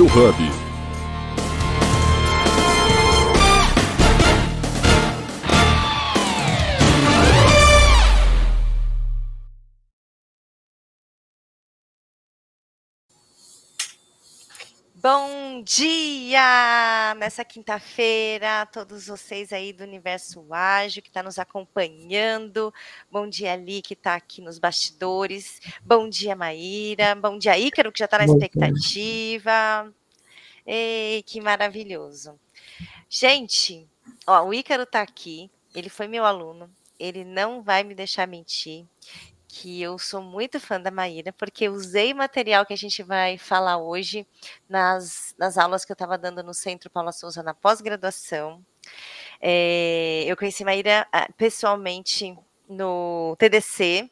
Hub. Bom dia! Nessa quinta-feira, todos vocês aí do Universo Ágil que está nos acompanhando. Bom dia, Ali, que está aqui nos bastidores. Bom dia, Maíra. Bom dia, Ícaro, que já está na expectativa. Ei, que maravilhoso. Gente, ó, o Ícaro está aqui, ele foi meu aluno, ele não vai me deixar mentir que eu sou muito fã da Maíra, porque usei material que a gente vai falar hoje nas, nas aulas que eu estava dando no Centro Paula Souza na pós-graduação. É, eu conheci Maíra ah, pessoalmente no TDC,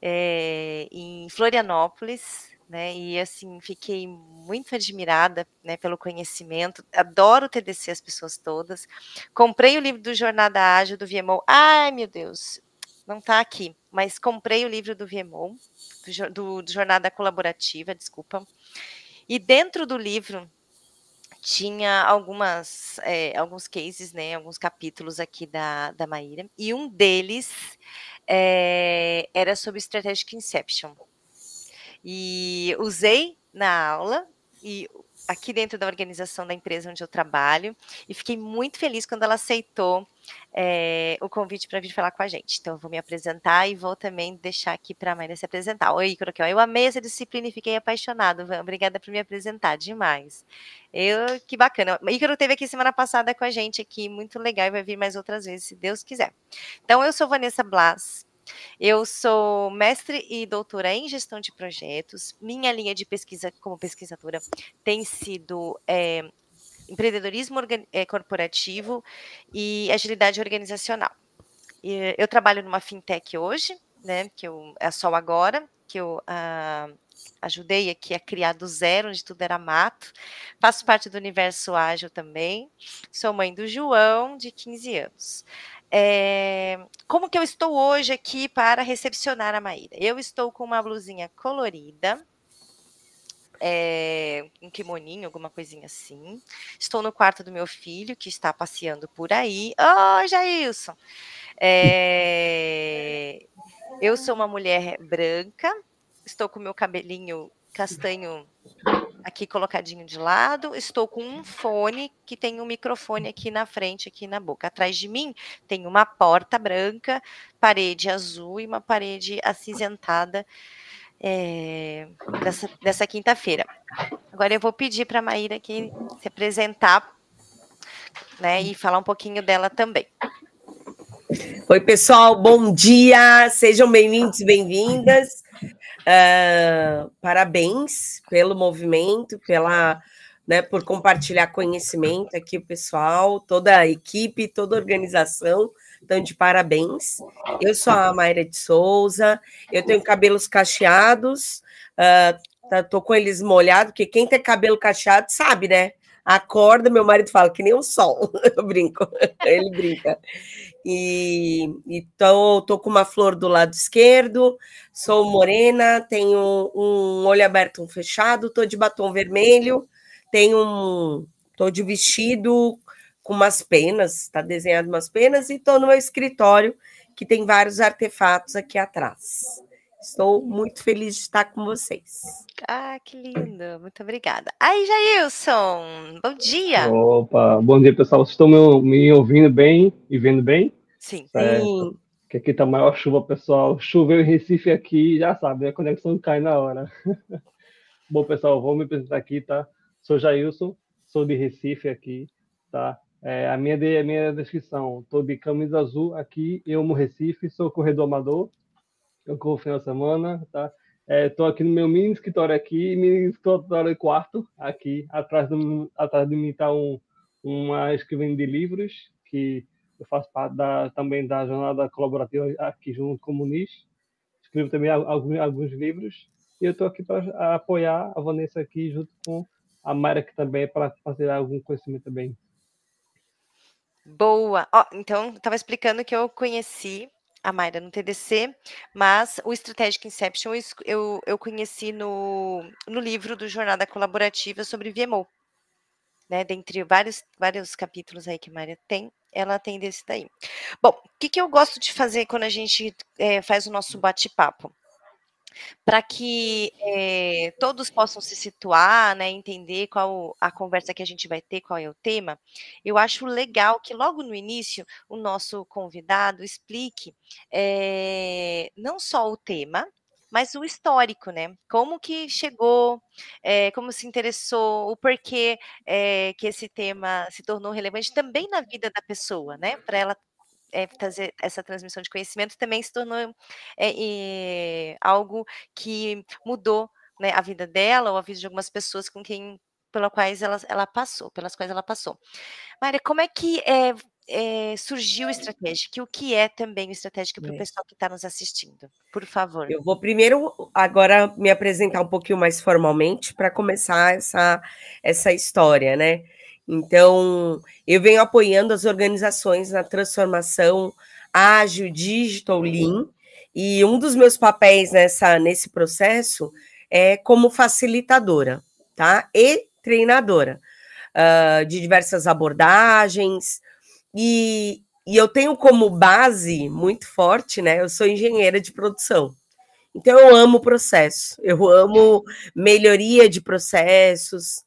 é, em Florianópolis, né? E assim, fiquei muito admirada né, pelo conhecimento. Adoro o TDC as pessoas todas. Comprei o livro do Jornada Ágil do VMO. Ai, meu Deus, não está aqui, mas comprei o livro do VMO, do, do, do Jornada Colaborativa, desculpa. E dentro do livro tinha algumas é, alguns cases, né, alguns capítulos aqui da, da Maíra, e um deles é, era sobre Strategic Inception. E usei na aula, e aqui dentro da organização da empresa onde eu trabalho, e fiquei muito feliz quando ela aceitou é, o convite para vir falar com a gente. Então, eu vou me apresentar e vou também deixar aqui para a Maria se apresentar. Oi, Croquel, eu amei essa disciplina e fiquei apaixonado. Obrigada por me apresentar, demais. Eu, que bacana. O Ícaro teve aqui semana passada com a gente aqui, muito legal, e vai vir mais outras vezes, se Deus quiser. Então, eu sou Vanessa Blas, eu sou mestre e doutora em gestão de projetos. Minha linha de pesquisa como pesquisadora tem sido é, empreendedorismo é, corporativo e agilidade organizacional. Eu trabalho numa fintech hoje, né, que eu, é só agora, que eu ah, ajudei aqui a criar do zero, onde tudo era mato. Faço parte do universo ágil também. Sou mãe do João, de 15 anos. É, como que eu estou hoje aqui para recepcionar a Maíra? Eu estou com uma blusinha colorida, é, um kimoninho, alguma coisinha assim. Estou no quarto do meu filho, que está passeando por aí. Oi, oh, Jailson! É, eu sou uma mulher branca, estou com meu cabelinho castanho aqui colocadinho de lado. Estou com um fone que tem um microfone aqui na frente, aqui na boca. Atrás de mim tem uma porta branca, parede azul e uma parede acinzentada é, dessa, dessa quinta-feira. Agora eu vou pedir para a Maíra aqui se apresentar né, e falar um pouquinho dela também. Oi, pessoal, bom dia, sejam bem-vindos e bem-vindas. Uh, parabéns pelo movimento, pela, né, por compartilhar conhecimento aqui, o pessoal, toda a equipe, toda a organização. Então, de parabéns. Eu sou a Mayra de Souza, eu tenho cabelos cacheados, uh, tô com eles molhados, porque quem tem cabelo cacheado sabe, né? Acorda, meu marido fala que nem o sol. Eu brinco, ele brinca. E então tô com uma flor do lado esquerdo, sou morena, tenho um olho aberto, um fechado, tô de batom vermelho, tenho um, tô de vestido com umas penas, está desenhado umas penas e tô no meu escritório que tem vários artefatos aqui atrás. Estou muito feliz de estar com vocês. Ah, que lindo. Muito obrigada. Aí, Jailson, bom dia. Opa, bom dia, pessoal. Vocês estão me, me ouvindo bem e vendo bem? Sim. Sim. Que aqui tá maior chuva, pessoal. Choveu em Recife aqui, já sabe, a conexão cai na hora. bom, pessoal, vou me apresentar aqui, tá? Sou Jailson, sou de Recife aqui, tá? É, a, minha, a minha descrição, estou de camisa azul aqui, eu amo Recife, sou corredor amador, eu corro final de semana, tá? Estou é, aqui no meu mini escritório aqui, mini escritório quarto, aqui atrás, do, atrás de mim está um, uma escrivania de livros, que eu faço parte da, também da jornada colaborativa aqui junto com o Muniz. Escrevo também alguns, alguns livros. E eu estou aqui para apoiar a Vanessa aqui junto com a Mayra, que também é para fazer algum conhecimento também. Boa. Ó, então, estava explicando que eu conheci a Mayra no TDC, mas o Strategic Inception eu, eu conheci no, no livro do Jornada Colaborativa sobre VMO. Né, dentre vários, vários capítulos aí que a Mayra tem, ela tem desse daí. Bom, o que, que eu gosto de fazer quando a gente é, faz o nosso bate-papo? Para que é, todos possam se situar, né, entender qual a conversa que a gente vai ter, qual é o tema, eu acho legal que logo no início o nosso convidado explique é, não só o tema, mas o histórico, né? Como que chegou, é, como se interessou, o porquê que esse tema se tornou relevante também na vida da pessoa, né? Para ela é, fazer essa transmissão de conhecimento também se tornou é, algo que mudou né, a vida dela ou a vida de algumas pessoas com quem pela quais ela, ela passou, pelas quais ela passou. Maria, como é que é, é, surgiu o Estratégico? O que é também o Estratégico para o pessoal que está nos assistindo? Por favor. Eu vou primeiro agora me apresentar um pouquinho mais formalmente para começar essa, essa história, né? Então, eu venho apoiando as organizações na transformação ágil, digital, lean, e um dos meus papéis nessa, nesse processo é como facilitadora, tá? E treinadora uh, de diversas abordagens, e, e eu tenho como base muito forte, né? Eu sou engenheira de produção. Então, eu amo processo, eu amo melhoria de processos,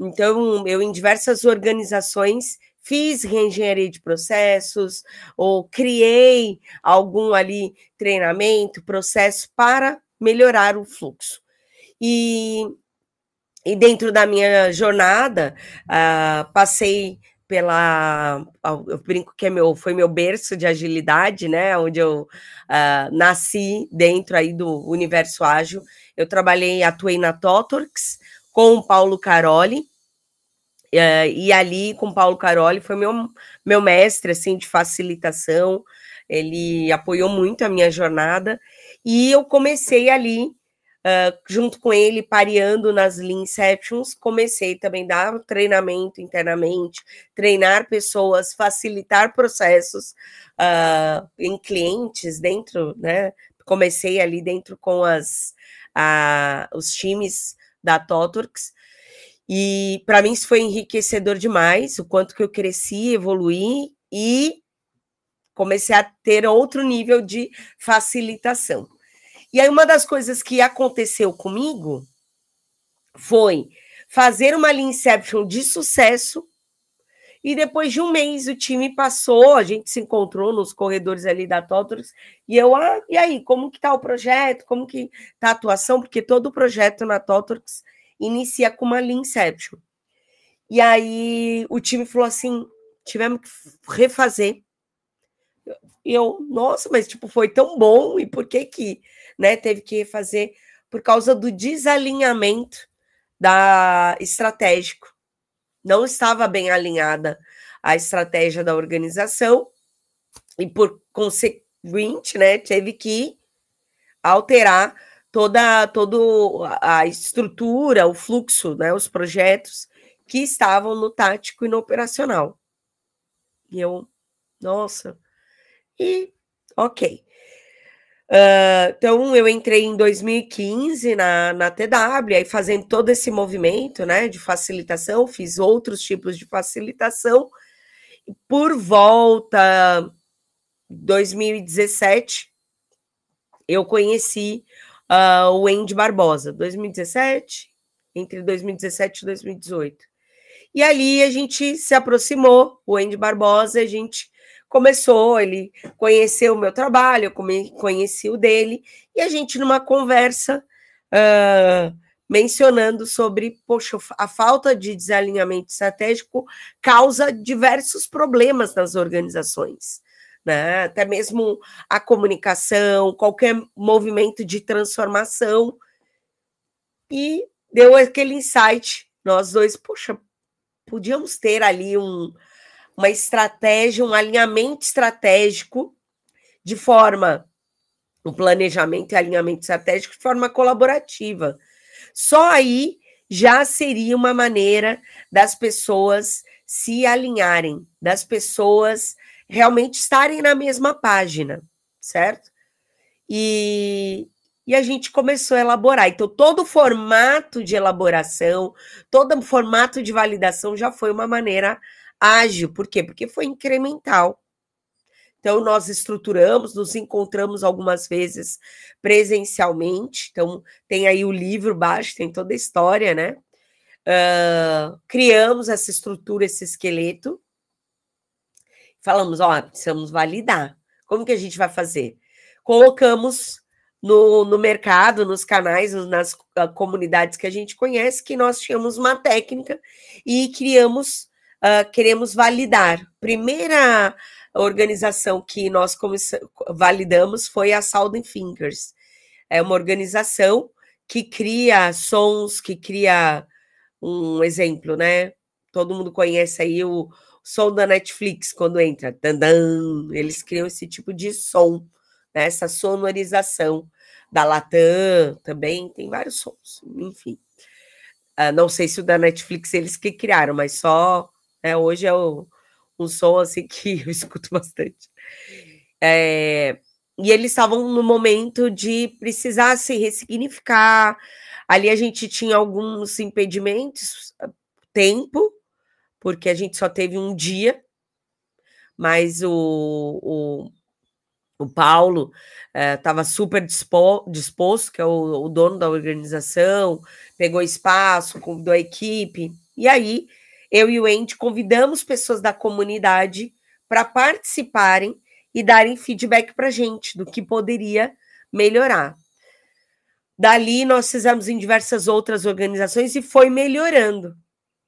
então, eu, em diversas organizações, fiz reengenharia de processos, ou criei algum ali treinamento, processo para melhorar o fluxo. E, e dentro da minha jornada, uh, passei pela. Eu brinco que é meu, foi meu berço de agilidade, né? Onde eu uh, nasci dentro aí do universo ágil. Eu trabalhei, atuei na Totorx, com o Paulo Caroli, uh, e ali com o Paulo Caroli foi meu, meu mestre assim de facilitação, ele apoiou muito a minha jornada, e eu comecei ali, uh, junto com ele, pareando nas Lean Sessions, comecei também a dar treinamento internamente, treinar pessoas, facilitar processos uh, em clientes dentro, né? Comecei ali dentro com as, os times da Totorx, e para mim isso foi enriquecedor demais, o quanto que eu cresci, evoluí e comecei a ter outro nível de facilitação. E aí uma das coisas que aconteceu comigo foi fazer uma Lean Inception de sucesso e depois de um mês o time passou, a gente se encontrou nos corredores ali da Totoros, e eu, ah, e aí, como que tá o projeto? Como que tá a atuação? Porque todo o projeto na Totoros inicia com uma Lean Inception. E aí o time falou assim: tivemos que refazer. E eu, nossa, mas tipo, foi tão bom, e por que que né, teve que refazer? Por causa do desalinhamento da estratégico. Não estava bem alinhada a estratégia da organização, e por consequente, né, teve que alterar toda, todo a estrutura, o fluxo, né, os projetos que estavam no tático e no operacional. E eu, nossa, e ok. Uh, então, eu entrei em 2015 na, na TW, aí fazendo todo esse movimento né, de facilitação, fiz outros tipos de facilitação. Por volta 2017, eu conheci uh, o Andy Barbosa, 2017, entre 2017 e 2018. E ali a gente se aproximou, o Andy Barbosa, a gente começou, ele conheceu o meu trabalho, eu conheci o dele, e a gente, numa conversa, uh, mencionando sobre, poxa, a falta de desalinhamento estratégico causa diversos problemas nas organizações né? até mesmo a comunicação, qualquer movimento de transformação. E deu aquele insight, nós dois, poxa, podíamos ter ali um, uma estratégia, um alinhamento estratégico de forma, um planejamento e alinhamento estratégico de forma colaborativa. Só aí já seria uma maneira das pessoas se alinharem, das pessoas realmente estarem na mesma página, certo? E, e a gente começou a elaborar. Então, todo o formato de elaboração, todo o formato de validação já foi uma maneira ágil. Por quê? Porque foi incremental. Então, nós estruturamos, nos encontramos algumas vezes presencialmente. Então, tem aí o livro baixo, tem toda a história, né? Uh, criamos essa estrutura, esse esqueleto. Falamos, ó, precisamos validar. Como que a gente vai fazer? Colocamos no, no mercado, nos canais, nas uh, comunidades que a gente conhece, que nós tínhamos uma técnica e criamos, uh, queremos validar. Primeira organização que nós validamos foi a Sound Thinkers. É uma organização que cria sons, que cria um exemplo, né? Todo mundo conhece aí o som da Netflix quando entra, dandan, eles criam esse tipo de som né, essa sonorização da Latam também, tem vários sons, enfim. Uh, não sei se o da Netflix eles que criaram, mas só né, hoje é o, um som assim que eu escuto bastante. É, e eles estavam no momento de precisar se ressignificar. Ali a gente tinha alguns impedimentos, tempo, porque a gente só teve um dia, mas o, o o Paulo estava eh, super dispo, disposto, que é o, o, dono da organização, pegou espaço, convidou a equipe. E aí, eu e o Andy convidamos pessoas da comunidade para participarem e darem feedback para a gente do que poderia melhorar. Dali, nós fizemos em diversas outras organizações e foi melhorando,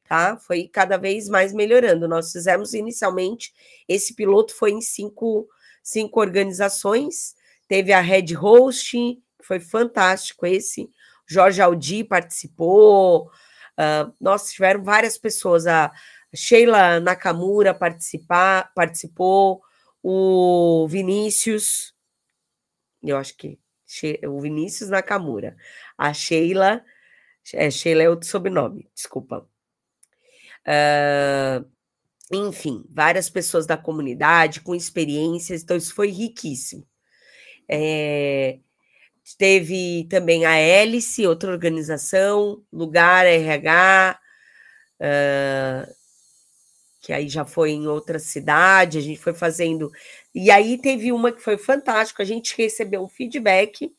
tá? Foi cada vez mais melhorando. Nós fizemos inicialmente, esse piloto foi em cinco cinco organizações. Teve a Red Host, foi fantástico esse. Jorge Aldi participou. Nós tiveram várias pessoas. A Sheila Nakamura participar, participou. O Vinícius, eu acho que o Vinícius Nakamura. A Sheila, é, Sheila é outro sobrenome, desculpa. Uh, enfim, várias pessoas da comunidade com experiências, então isso foi riquíssimo. É, teve também a Hélice, outra organização, Lugar RH, uh, que aí já foi em outra cidade, a gente foi fazendo. E aí teve uma que foi fantástico, a gente recebeu um feedback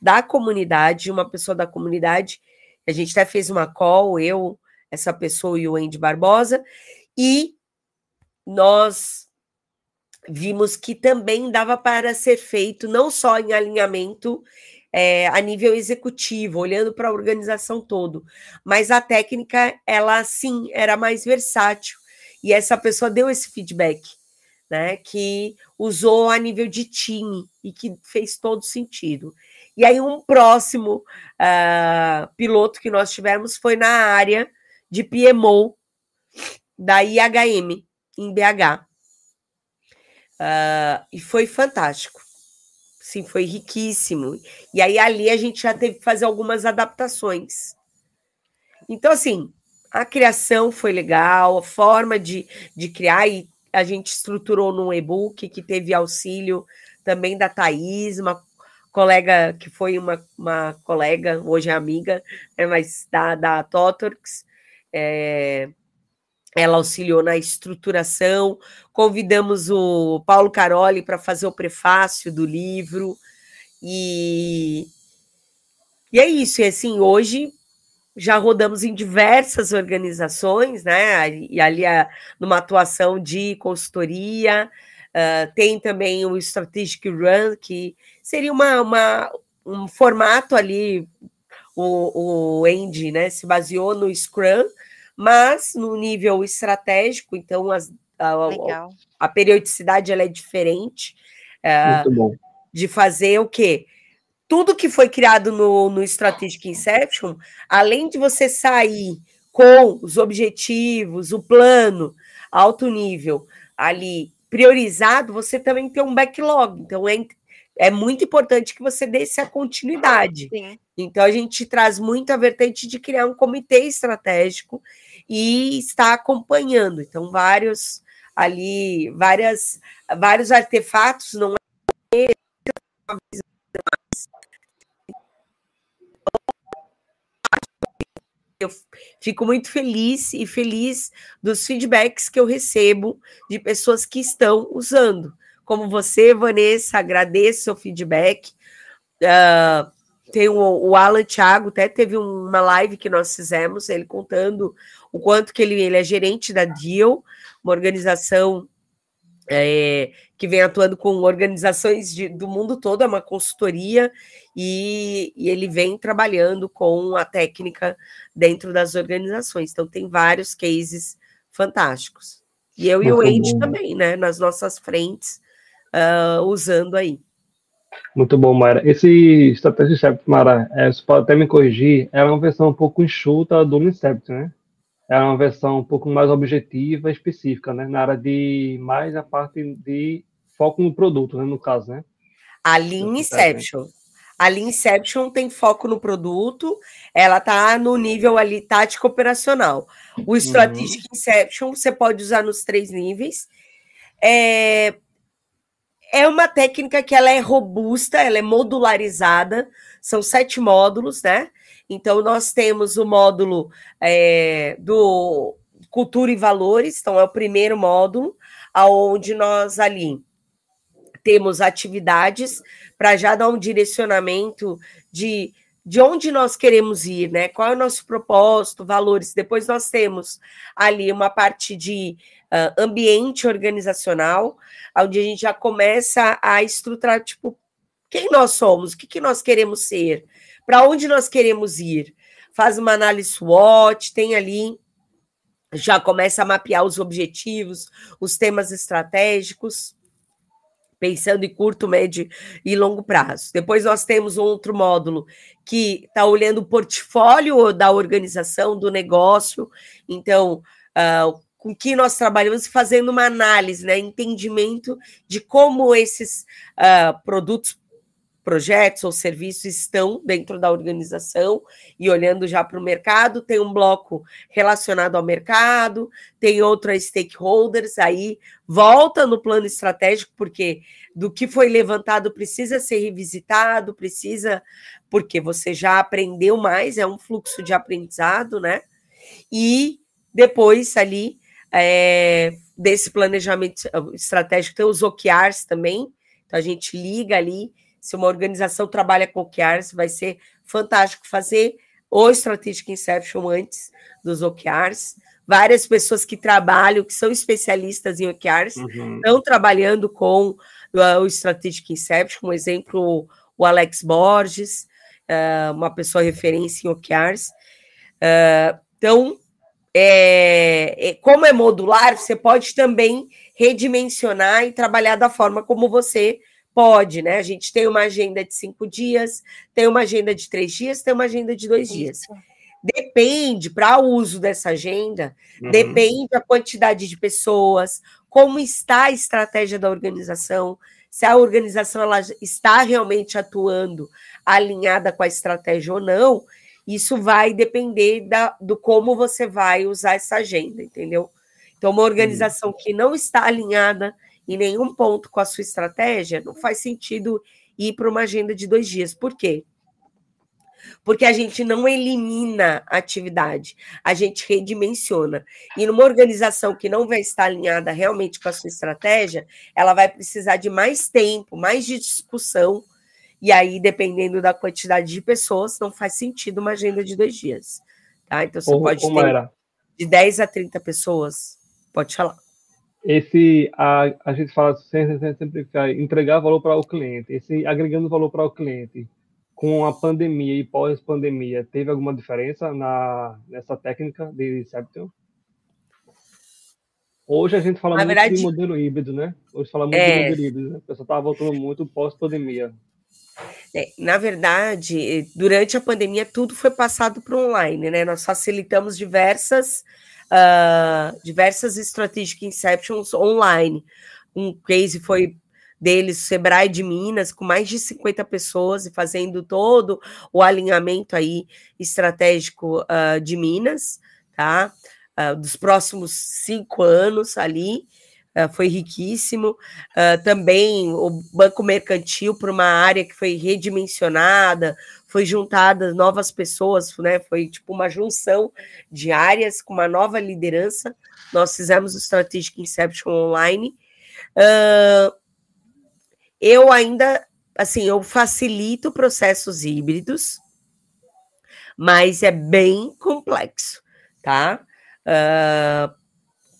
da comunidade, uma pessoa da comunidade, a gente até fez uma call, eu, essa pessoa e o Andy Barbosa, e nós vimos que também dava para ser feito não só em alinhamento é, a nível executivo, olhando para a organização todo, mas a técnica, ela sim era mais versátil. E essa pessoa deu esse feedback, né? Que usou a nível de time e que fez todo sentido. E aí, um próximo uh, piloto que nós tivemos foi na área de PMO da IHM, em BH. Uh, ah, e foi fantástico. Sim, foi riquíssimo. E aí ali a gente já teve que fazer algumas adaptações. Então, assim, a criação foi legal, a forma de, de criar, e a gente estruturou num e-book que teve auxílio também da Thaís, uma colega que foi uma, uma colega, hoje é amiga, né, mas da, da Totorx. É, ela auxiliou na estruturação. Convidamos o Paulo Caroli para fazer o prefácio do livro. E, e é isso. E assim, hoje já rodamos em diversas organizações, né? E ali numa atuação de consultoria. Uh, tem também o Strategic Run, que seria uma, uma um formato ali. O, o Andy né, se baseou no Scrum, mas no nível estratégico, então as, a, a, a, periodicidade ela é diferente é, de fazer o quê? Tudo que foi criado no, no Strategic Inception, além de você sair com os objetivos, o plano, alto nível ali priorizado, você também tem um backlog. Então, é, é muito importante que você dê essa continuidade. Sim. Então, a gente traz muito a vertente de criar um comitê estratégico e está acompanhando. Então, vários ali, várias, vários artefatos, não é eu fico muito feliz e feliz dos feedbacks que eu recebo de pessoas que estão usando. Como você, Vanessa, agradeço seu feedback. Uh, tem o, o, Alan Thiago, até teve uma live que nós fizemos, ele contando o quanto que ele, ele é gerente da Deal, uma organização é, que vem atuando com organizações de, do mundo todo, é uma consultoria, e, e, ele vem trabalhando com a técnica dentro das organizações. Então, tem vários cases fantásticos. E eu Muito e o Andy também, né, nas nossas frentes, uh, usando aí. Muito bom, Mara. Esse Strategy Incept, Mara, é, você pode até me corrigir, é uma versão um pouco enxuta do Incept, né? é uma versão um pouco mais objetiva, específica, né? Na área de mais a parte de foco no produto, né? No caso, né? A Lean Inception. A Lean Inception tem foco no produto, ela tá no nível ali tático operacional. O uhum. Strategic uhum. Inception você pode usar nos três níveis. É, é uma técnica que ela é robusta, ela é modularizada, são sete módulos, né? Então, nós temos o módulo é, do Cultura e Valores, então é o primeiro módulo, aonde nós ali temos atividades para já dar um direcionamento de, de onde nós queremos ir, né? Qual é o nosso propósito, valores. Depois nós temos ali uma parte de uh, ambiente organizacional, onde a gente já começa a estruturar, tipo, quem nós somos, o que, que nós queremos ser, para onde nós queremos ir. Faz uma análise SWOT, tem ali, já começa a mapear os objetivos, os temas estratégicos, pensando em curto, médio e longo prazo. Depois nós temos um outro módulo que está olhando o portfólio da organização, do negócio, então, uh, com que nós trabalhamos, fazendo uma análise, né, entendimento de como esses uh, produtos projetos ou serviços estão dentro da organização e olhando já para o mercado, tem um bloco relacionado ao mercado, tem outro a stakeholders, aí volta no plano estratégico, porque do que foi levantado precisa ser revisitado, precisa, porque você já aprendeu mais, é um fluxo de aprendizado, né? E depois ali é, desse planejamento estratégico tem os OKRs também, então a gente liga ali se uma organização trabalha com OKRs, vai ser fantástico fazer o Strategic Inception antes dos OKRs. Várias pessoas que trabalham, que são especialistas em OKRs, uhum. estão trabalhando com uh, o Strategic Inception, um exemplo, o Alex Borges, uh, uma pessoa referência em OKRs. Uh, então, é, é, como é modular, você pode também redimensionar e trabalhar da forma como você Pode, né? A gente tem uma agenda de cinco dias, tem uma agenda de três dias, tem uma agenda de dois dias. Depende, para o uso dessa agenda, uhum. depende a quantidade de pessoas, como está a estratégia da organização, se a organização ela está realmente atuando alinhada com a estratégia ou não, isso vai depender da, do como você vai usar essa agenda, entendeu? Então, uma organização uhum. que não está alinhada em nenhum ponto com a sua estratégia, não faz sentido ir para uma agenda de dois dias. Por quê? Porque a gente não elimina a atividade, a gente redimensiona. E numa organização que não vai estar alinhada realmente com a sua estratégia, ela vai precisar de mais tempo, mais de discussão. E aí, dependendo da quantidade de pessoas, não faz sentido uma agenda de dois dias. Tá? Então, você pode ter era? de 10 a 30 pessoas. Pode falar esse a, a gente fala sempre, sempre, sempre entregar valor para o cliente, esse agregando valor para o cliente com a pandemia e pós-pandemia, teve alguma diferença na nessa técnica de Inception? Hoje a gente fala na muito verdade, de modelo híbrido, né? Hoje fala muito é... de modelo híbrido, né? O pessoal estava voltando muito pós-pandemia. É, na verdade, durante a pandemia, tudo foi passado para online, né? Nós facilitamos diversas uh, diversas strategic inceptions online. Um case foi deles, Sebrae de Minas, com mais de 50 pessoas e fazendo todo o alinhamento aí estratégico uh, de Minas, tá? Uh, dos próximos cinco anos ali. uh, foi riquíssimo. Uh, também o Banco Mercantil para uma área que foi redimensionada, foi juntada novas pessoas, né? Foi tipo uma junção de áreas com uma nova liderança. Nós fizemos o Strategic Inception Online. Uh, eu ainda, assim, eu facilito processos híbridos, mas é bem complexo, tá? Uh,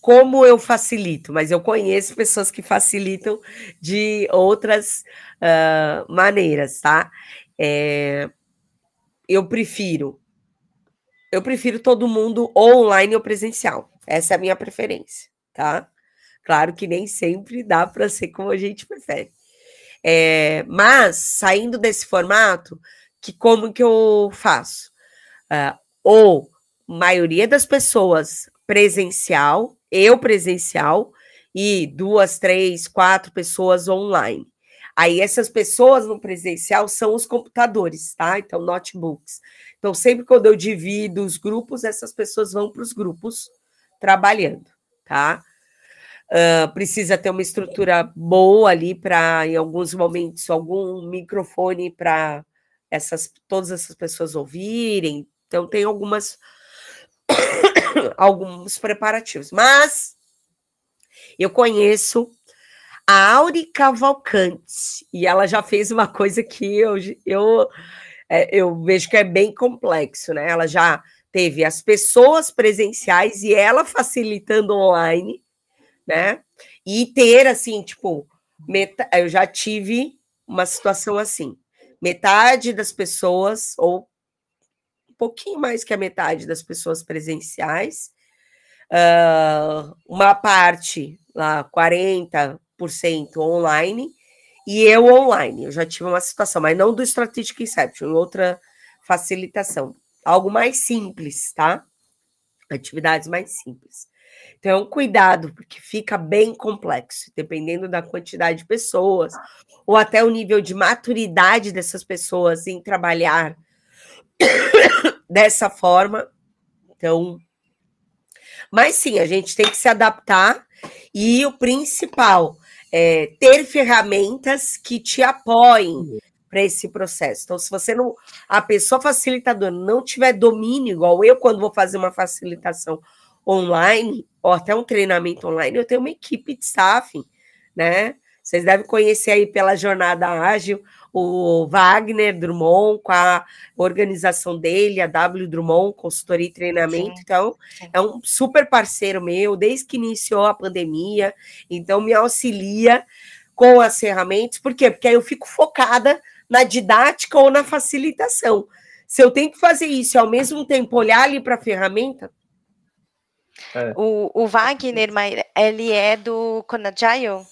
como eu facilito, mas eu conheço pessoas que facilitam de outras uh, maneiras, tá? É, eu prefiro, eu prefiro todo mundo online ou presencial. Essa é a minha preferência, tá? Claro que nem sempre dá para ser como a gente prefere. É, mas saindo desse formato, que como que eu faço? Uh, ou maioria das pessoas presencial, eu presencial, e duas, três, quatro pessoas online. Aí essas pessoas no presencial são os computadores, tá? Então, notebooks. Então, sempre quando eu divido os grupos, essas pessoas vão para os grupos trabalhando, tá? Uh, precisa ter uma estrutura boa ali para, em alguns momentos, algum microfone para essas todas essas pessoas ouvirem. Então, tem algumas alguns preparativos. Mas eu conheço a Auri Cavalcante e ela já fez uma coisa que eu, eu, é, eu vejo que é bem complexo, né? Ela já teve as pessoas presenciais e ela facilitando online, né? E ter assim, tipo, meta... eu já tive uma situação assim: metade das pessoas, ou um pouquinho mais que a metade das pessoas presenciais, uh, uma parte lá, 40% online, e eu online. Eu já tive uma situação, mas não do Strategic Inception, outra facilitação. Algo mais simples, tá? Atividades mais simples. Então, cuidado, porque fica bem complexo, dependendo da quantidade de pessoas, ou até o nível de maturidade dessas pessoas em trabalhar dessa forma. Então, mas sim, a gente tem que se adaptar e o principal é ter ferramentas que te apoiem para esse processo. Então, se você não, a pessoa facilitadora não tiver domínio, igual eu quando vou fazer uma facilitação online, ou até um treinamento online, eu tenho uma equipe de staffing, né? Vocês devem conhecer aí pela Jornada Ágil o Wagner Drummond, com a organização dele, a W Drummond, consultoria e treinamento. Sim, então, sim. é um super parceiro meu, desde que iniciou a pandemia. Então, me auxilia com as ferramentas. Por quê? Porque aí eu fico focada na didática ou na facilitação. Se eu tenho que fazer isso e ao mesmo tempo olhar ali para a ferramenta. É. O, o Wagner, ele é do Conagile?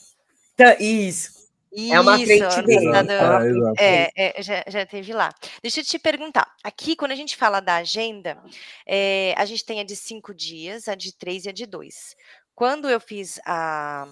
Tá, isso. Isso, é uma frente dele. é, é, já, já teve lá. Deixa eu te perguntar. Aqui, quando a gente fala da agenda, é, a gente tem a de cinco dias, a de três e a de dois. Quando eu fiz a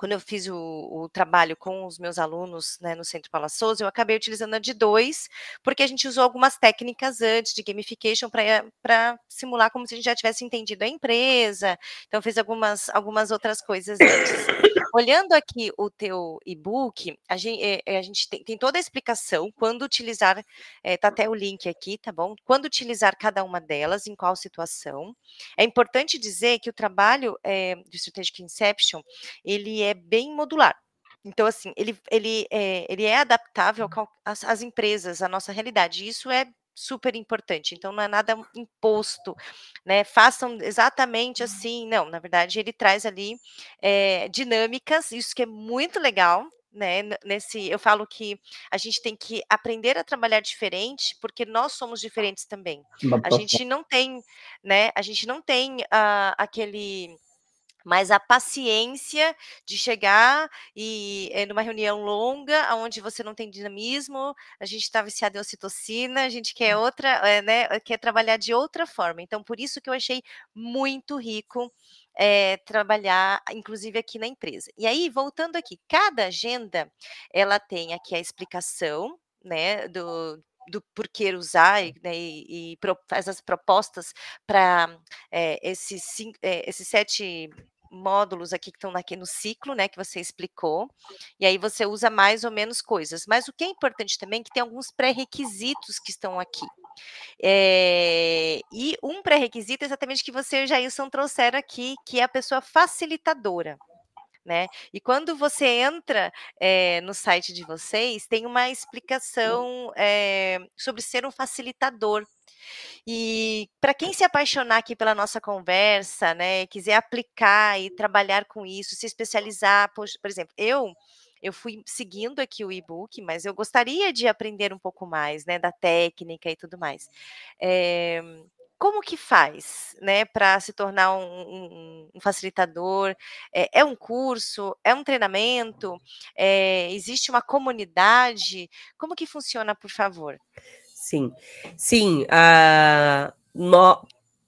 quando eu fiz o, o, trabalho com os meus alunos né, no Centro Palaçoso, eu acabei utilizando a de dois, porque a gente usou algumas técnicas antes de gamification para simular como se a gente já tivesse entendido a empresa. Então, fez algumas, algumas outras coisas antes. Olhando aqui o teu e-book, a gente, é, eh, a gente tem, tem, toda a explicação quando utilizar, é, tá até o link aqui, tá bom? Quando utilizar cada uma delas, em qual situação. É importante dizer que o trabalho é, de Strategic Inception, ele é bem modular. Então, assim, ele, ele, é, ele é adaptável às, às empresas, à nossa realidade. Isso é super importante. Então, não é nada imposto, né? Façam exatamente assim. Não, na verdade, ele traz ali é, dinâmicas, isso que é muito legal. Né, nesse, eu falo que a gente tem que aprender a trabalhar diferente, porque nós somos diferentes também. A gente não tem, né? A gente não tem uh, aquele mas a paciência de chegar e é, numa reunião longa, onde você não tem dinamismo, a gente está viciado em ocitocina, a gente quer hum. outra, é, né, quer trabalhar de outra forma. Então, por isso que eu achei muito rico é, trabalhar, inclusive aqui na empresa. E aí, voltando aqui, cada agenda ela tem aqui a explicação, né, do, do porquê usar né, e, e faz as propostas para é, esses, é, esses sete módulos aqui que estão aqui no ciclo, né, que você explicou, e aí você usa mais ou menos coisas. Mas o que é importante também é que tem alguns pré-requisitos que estão aqui. É, e um pré-requisito é exatamente que você e o Jailson trouxeram aqui, que é a pessoa facilitadora. Né? E quando você entra é, no site de vocês, tem uma explicação é, sobre ser um facilitador. E para quem se apaixonar aqui pela nossa conversa, né, quiser aplicar e trabalhar com isso, se especializar, por, por exemplo, eu eu fui seguindo aqui o e-book, mas eu gostaria de aprender um pouco mais, né, da técnica e tudo mais. É, como que faz, né, para se tornar um, um, um facilitador? É, é, um curso? É um treinamento? É, existe uma comunidade? Como que funciona, por favor? Sim, sim. A, no,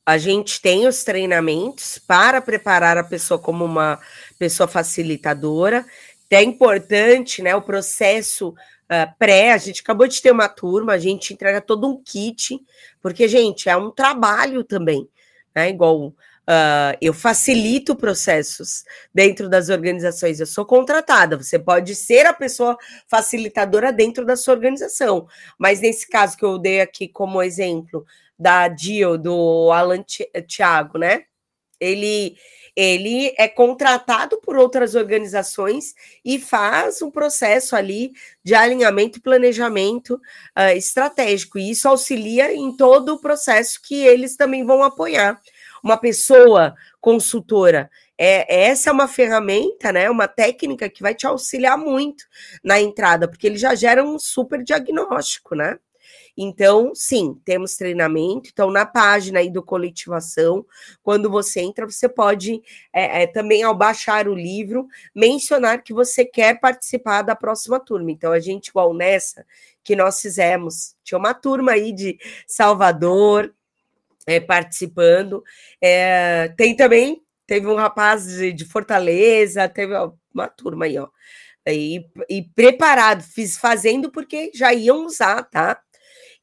a gente tem os treinamentos para preparar a pessoa como uma pessoa facilitadora. É importante, né, o processo uh, pré, a gente acabou de ter uma turma, a gente entrega todo um kit, porque, gente, é um trabalho também, né? Igual uh, eu facilito processos dentro das organizações, eu sou contratada, você pode ser a pessoa facilitadora dentro da sua organização, mas nesse caso que eu dei aqui como exemplo da Dio, do Alan Thiago, né? Ele ele é contratado por outras organizações e faz um processo ali de alinhamento e planejamento uh, estratégico. E isso auxilia em todo o processo que eles também vão apoiar. Uma pessoa consultora, é, essa é uma ferramenta, né, uma técnica que vai te auxiliar muito na entrada, porque ele já gera um super diagnóstico, né? Então, sim, temos treinamento. Então, na página aí do Coletivação, quando você entra, você pode é, é, também, ao baixar o livro, mencionar que você quer participar da próxima turma. Então, a gente, igual nessa que nós fizemos, tinha uma turma aí de Salvador é, participando. É, tem também, teve um rapaz de, de Fortaleza, teve uma turma aí, ó. E, e, preparado, fiz fazendo porque já iam usar, tá?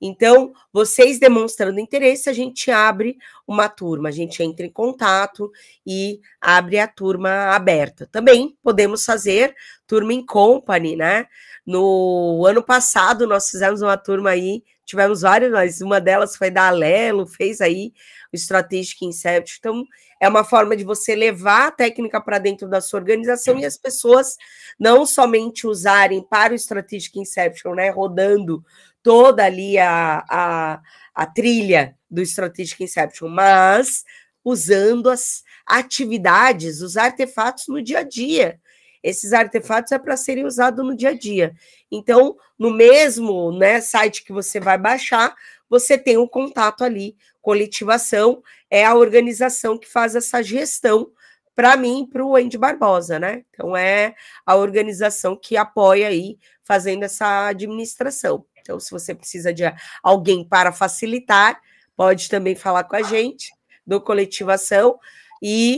Então, vocês demonstrando interesse, a gente abre uma turma, a gente entra em contato e abre a turma aberta. Também podemos fazer turma em company, né? No ano passado, nós fizemos uma turma aí, tivemos várias, mas uma delas foi da Alelo, fez aí o Strategic Inception. Então, é uma forma de você levar a técnica para dentro da sua organização e as pessoas não somente usarem para o Strategic Inception, né? Rodando toda ali a, a, a trilha do Strategic Inception, mas usando as atividades, os artefatos no dia a dia. Esses artefatos é para serem usados no dia a dia. Então, no mesmo né, site que você vai baixar, você tem um contato ali. Coletivação é a organização que faz essa gestão para mim, para o Andy Barbosa, né? Então, é a organização que apoia aí, fazendo essa administração. Então, se você precisa de alguém para facilitar, pode também falar com a gente do Coletivação e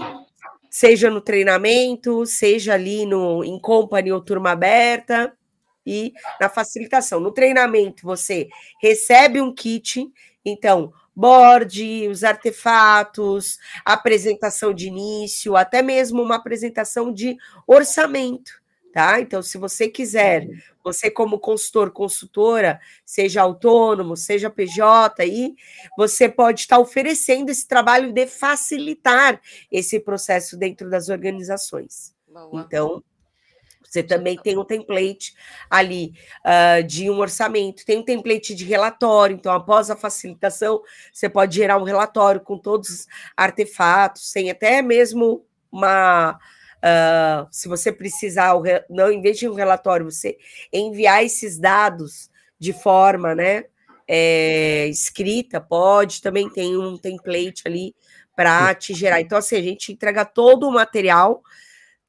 seja no treinamento, seja ali no em company ou turma aberta e na facilitação. No treinamento você recebe um kit, então board, os artefatos, apresentação de início, até mesmo uma apresentação de orçamento tá? Então, se você quiser, você como consultor, consultora, seja autônomo, seja PJ, aí você pode estar oferecendo esse trabalho de facilitar esse processo dentro das organizações. Boa. Então, você também tem um template ali uh, de um orçamento, tem um template de relatório. Então, após a facilitação, você pode gerar um relatório com todos os artefatos, sem até mesmo uma Uh, se você precisar, não em vez de um relatório, você enviar esses dados de forma né, é, escrita, pode, também tem um template ali para te gerar. Então, assim, a gente entrega todo o material.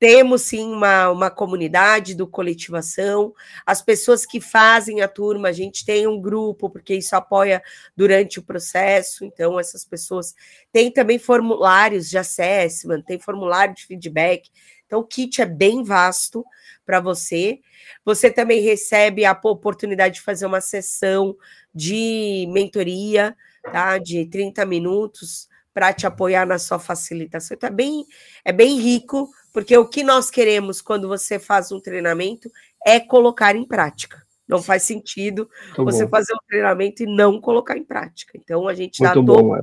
Temos sim uma, uma comunidade do coletivação, as pessoas que fazem a turma, a gente tem um grupo, porque isso apoia durante o processo. Então, essas pessoas têm também formulários de assessment, tem formulário de feedback. Então, o kit é bem vasto para você. Você também recebe a oportunidade de fazer uma sessão de mentoria, tá? De 30 minutos para te apoiar na sua facilitação. Então, é bem, é bem rico, porque o que nós queremos quando você faz um treinamento é colocar em prática. Não faz sentido Muito você bom. fazer um treinamento e não colocar em prática. Então, a gente dá todo,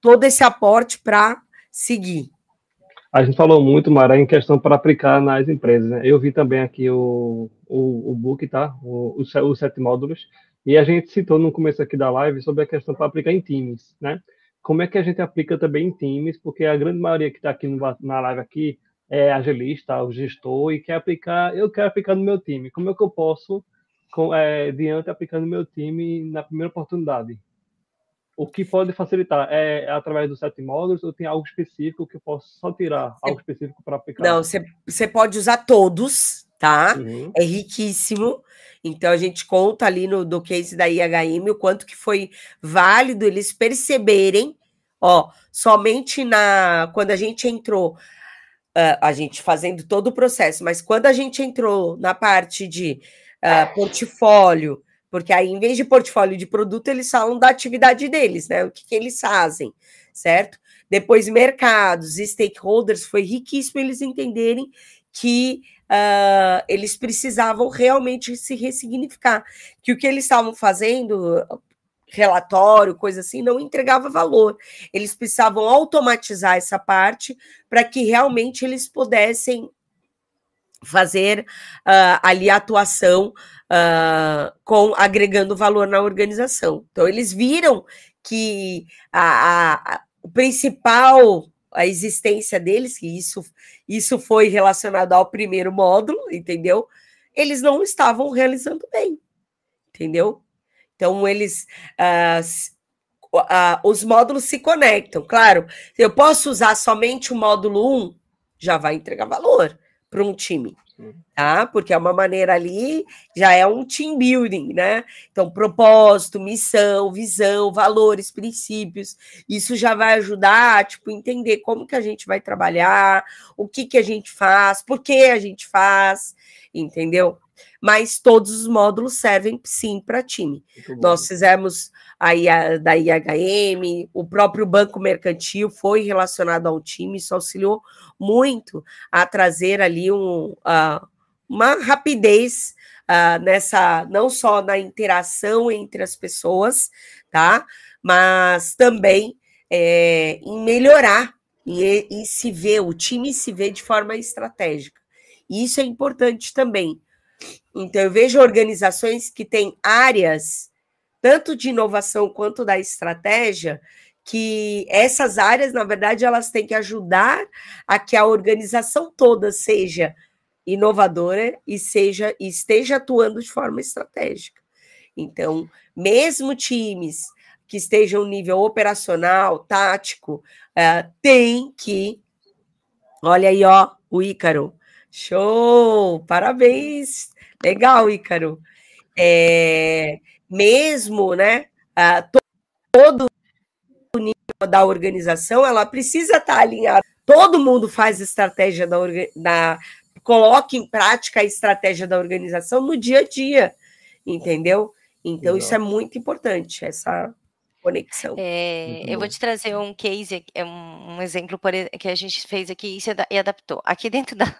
todo esse aporte para seguir. A gente falou muito, Mara, em questão para aplicar nas empresas. Né? Eu vi também aqui o, o, o book, tá? O, os, os sete módulos. E a gente citou no começo aqui da live sobre a questão para aplicar em times, né? Como é que a gente aplica também em times? Porque a grande maioria que está aqui no, na live aqui é agilista, o gestor, e quer aplicar, eu quero aplicar no meu time. Como é que eu posso, com, é, diante, aplicar no meu time na primeira oportunidade? o que pode facilitar é, é através dos sete módulos ou tem algo específico que eu posso só tirar algo específico para aplicar? Não, você pode usar todos, tá? Uhum. É riquíssimo. Então a gente conta ali no do case da IHM o quanto que foi válido eles perceberem, ó, somente na quando a gente entrou, uh, a gente fazendo todo o processo, mas quando a gente entrou na parte de uh, portfólio, porque aí, em vez de portfólio de produto, eles falam da atividade deles, né? O que, que eles fazem, certo? Depois, mercados stakeholders, foi riquíssimo eles entenderem que uh, eles precisavam realmente se ressignificar, que o que eles estavam fazendo, relatório, coisa assim, não entregava valor. Eles precisavam automatizar essa parte para que realmente eles pudessem fazer uh, ali a atuação uh, com agregando valor na organização. Então, eles viram que a, a, o principal a existência deles, que isso, isso foi relacionado ao primeiro módulo, entendeu? Eles não estavam realizando bem, entendeu? Então, eles. Uh, uh, os módulos se conectam. Claro, eu posso usar somente o módulo 1, já vai entregar valor para um time tá? Porque é uma maneira ali, já é um team building, né? Então, propósito, missão, visão, valores, princípios, isso já vai ajudar, tipo, entender como que a gente vai trabalhar, o que que a gente faz, por que a gente faz, entendeu? Mas todos os módulos servem sim para time. Nós fizemos aí a, da IHM, o próprio banco mercantil foi relacionado ao time, isso auxiliou muito a trazer ali um, uh, uma rapidez uh, nessa, não só na interação entre as pessoas, tá? Mas também é, em melhorar e, se ver, o time se vê de forma estratégica. E isso é importante também. Então, eu vejo organizações que têm áreas, tanto de inovação quanto da estratégia, que essas áreas, na verdade, elas têm que ajudar a que a organização toda seja inovadora e seja esteja atuando de forma estratégica. Então, mesmo times que estejam nível operacional, tático, uh, tem que. Olha aí, ó, o Ícaro. Show! Parabéns! Legal, Ícaro. É, mesmo, né? Uh, todo o nível da organização, ela precisa estar alinhada. Todo mundo faz estratégia da, da, coloque em prática a estratégia da organização no dia a dia, entendeu? Então, isso é muito importante, essa conexão. É, eu vou te trazer um case, é um, exemplo por, que a gente fez aqui e adaptou. Aqui dentro da,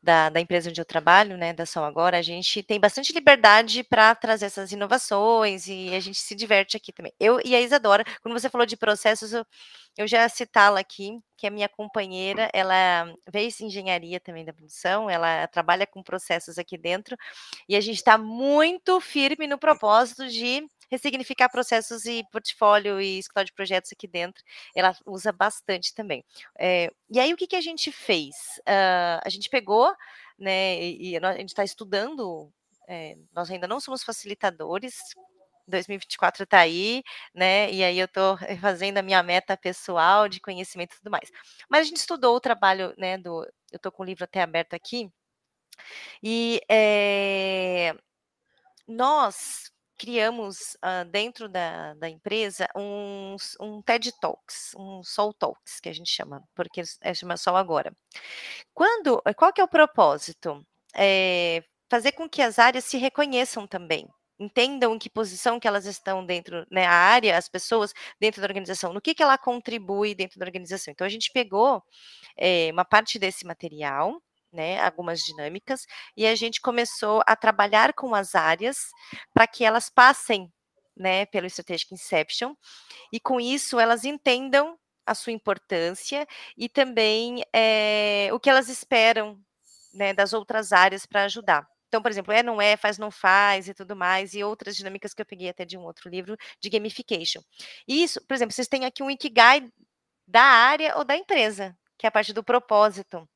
da, da, empresa onde eu trabalho, né, da Sol Agora, a gente tem bastante liberdade para trazer essas inovações e a gente se diverte aqui também. Eu e a Isadora, quando você falou de processos, eu, eu já citá-la aqui, que é minha companheira, ela fez engenharia também da produção, ela trabalha com processos aqui dentro, e a gente está muito firme no propósito de ressignificar processos e portfólio e escola de projetos aqui dentro. Ela usa bastante também. É, e aí, o que, que a gente fez? Uh, a gente pegou, né, e, e a gente está estudando, é, nós ainda não somos facilitadores, 2024 está aí, né? E aí eu estou fazendo a minha meta pessoal de conhecimento e tudo mais. Mas a gente estudou o trabalho, né? Do, eu estou com o livro até aberto aqui. E é, nós criamos uh, dentro da, da empresa um, um TED Talks, um Soul Talks, que a gente chama, porque é chama Sol Agora. Quando, qual que é o propósito? É fazer com que as áreas se reconheçam também. Entendam em que posição que elas estão dentro, né, a área, as pessoas dentro da organização, no que, que ela contribui dentro da organização. Então, a gente pegou é, uma parte desse material, né, algumas dinâmicas, e a gente começou a trabalhar com as áreas para que elas passem né, pelo Strategic Inception, e com isso elas entendam a sua importância e também é, o que elas esperam né, das outras áreas para ajudar. Então, por exemplo, é, não é, faz, não faz e tudo mais, e outras dinâmicas que eu peguei até de um outro livro de gamification. Isso, por exemplo, vocês têm aqui um Ikigai da área ou da empresa, que é a parte do propósito.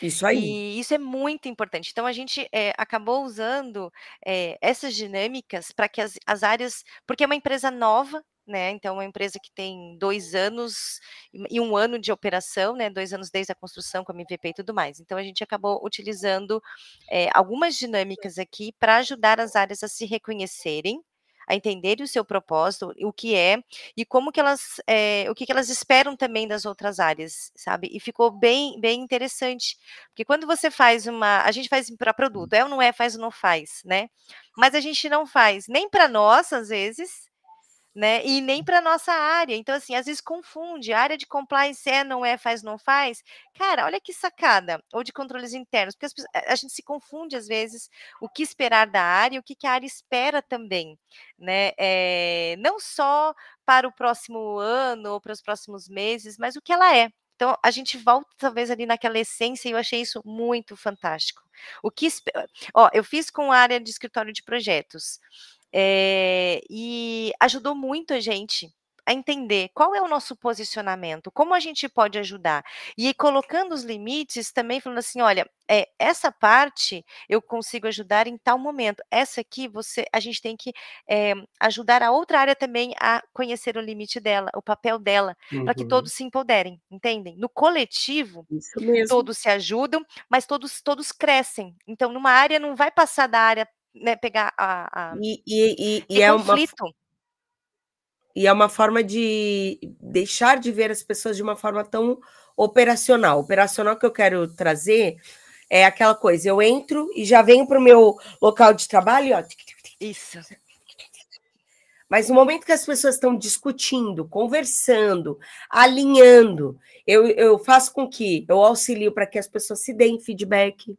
Isso aí. E isso é muito importante. Então, a gente é, acabou usando é, essas dinâmicas para que as, as áreas. Porque é uma empresa nova, né? Então, é uma empresa que tem dois anos e um ano de operação, né? Dois anos desde a construção com a MVP e tudo mais. Então, a gente acabou utilizando é, algumas dinâmicas aqui para ajudar as áreas a se reconhecerem a entenderem o seu propósito, o que é e como que elas, é, o que, que elas esperam também das outras áreas, sabe? E ficou bem, bem interessante, porque quando você faz uma, a gente faz para produto, é ou não é, faz ou não faz, né? Mas a gente não faz nem para nós às vezes, né? E nem para nossa área. Então, assim, às vezes confunde. A área de compliance é, não é, faz, não faz. Cara, olha que sacada. Ou de controles internos, porque as, a gente se confunde às vezes o que esperar da área e o que, que a área espera também, né? É, não só para o próximo ano ou para os próximos meses, mas o que ela é. Então, a gente volta talvez ali naquela essência e eu achei isso muito fantástico. O que, ó, eu fiz com a área de escritório de projetos. É, e ajudou muito a gente a entender qual é o nosso posicionamento, como a gente pode ajudar. E colocando os limites, também falando assim: olha, é, essa parte eu consigo ajudar em tal momento. Essa aqui você a gente tem que é, ajudar a outra área também a conhecer o limite dela, o papel dela, uhum. para que todos se empoderem, entendem? No coletivo, todos se ajudam, mas todos, todos crescem. Então, numa área não vai passar da área né, pegar a, a e, e, e, e é conflito. Uma, e é uma forma de deixar de ver as pessoas de uma forma tão operacional. Operacional que eu quero trazer é aquela coisa: eu entro e já venho para o meu local de trabalho ó. Isso. Mas no momento que as pessoas estão discutindo, conversando, alinhando, eu, eu faço com que eu auxilio para que as pessoas se deem feedback,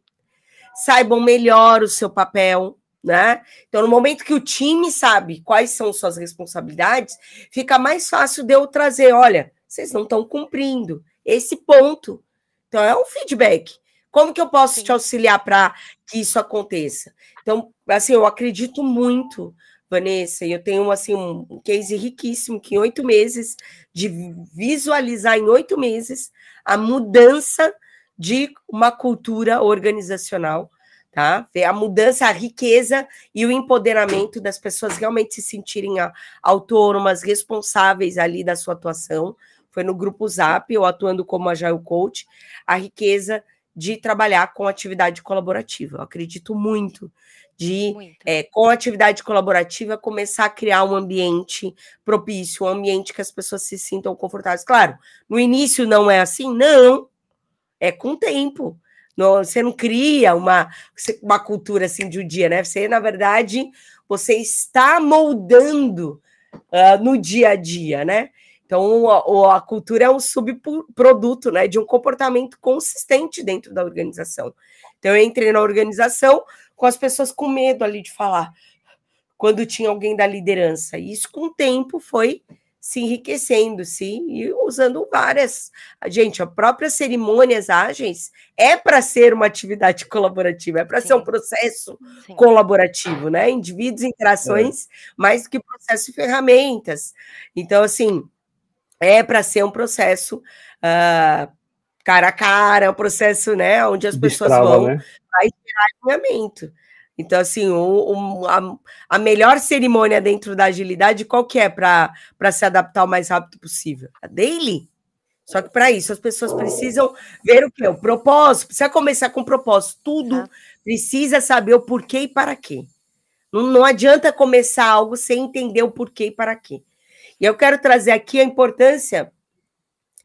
saibam melhor o seu papel, né? Então, no momento que o time sabe quais são suas responsabilidades, fica mais fácil de eu trazer, olha, vocês não estão cumprindo esse ponto. Então, é um feedback. Como que eu posso Sim. te auxiliar para que isso aconteça? Então, assim, eu acredito muito, Vanessa, e eu tenho assim um case riquíssimo que em oito meses de visualizar em oito meses a mudança de uma cultura organizacional tá? Ver a mudança, a riqueza e o empoderamento das pessoas realmente se sentirem autônomas, responsáveis ali da sua atuação. Foi no grupo Zap, eu atuando como Agile Coach, a riqueza de trabalhar com atividade colaborativa. Eu acredito muito de, muito. É, com atividade colaborativa, começar a criar um ambiente propício, um ambiente que as pessoas se sintam confortáveis. Claro, no início não é assim, não, é com o tempo. Não, você não cria uma, uma cultura assim de um dia, né? Você, na verdade, você está moldando uh, no dia a dia, né? Então, a, a, cultura é um subproduto né, de um comportamento consistente dentro da organização. Então, eu entrei na organização com as pessoas com medo ali de falar, quando tinha alguém da liderança. E isso, com o tempo, foi se enriquecendo, sim, e usando várias. Gente, a própria cerimônias ágeis é para ser uma atividade colaborativa, é para ser um processo sim. colaborativo, né? Indivíduos, interações, é. mais do que processo e ferramentas. Então, assim, é para ser um processo uh, cara a cara, um processo, né, onde as pessoas vão né? vai gerar alinhamento. Então, assim, o, o, a, a, melhor cerimônia dentro da agilidade, qual que é para se adaptar o mais rápido possível? A daily. Só que para isso as pessoas precisam ver o que? O propósito. Precisa começar com propósito. Tudo ah. precisa saber o porquê e para quê. Não, não adianta começar algo sem entender o porquê e para quê. E eu quero trazer aqui a importância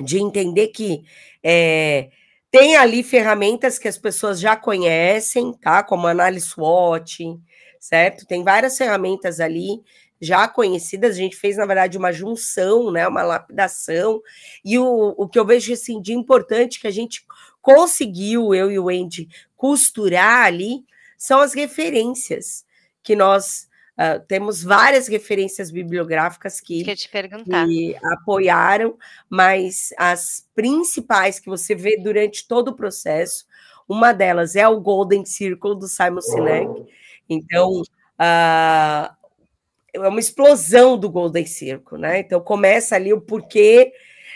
de entender que é, tem ali ferramentas que as pessoas já conhecem, tá? Como análise SWOT, certo? Tem várias ferramentas ali já conhecidas, a gente fez, na verdade, uma junção, né, uma lapidação, e o, o que eu vejo assim, de importante que a gente conseguiu, eu e o Andy, costurar ali, são as referências que nós uh, temos várias referências bibliográficas que, que, apoiaram, mas as principais que você vê durante todo o processo, uma delas é o Golden Circle do Simon Sinek. Então, uh, é uma explosão do Golden Circle, né? Então começa ali o porquê.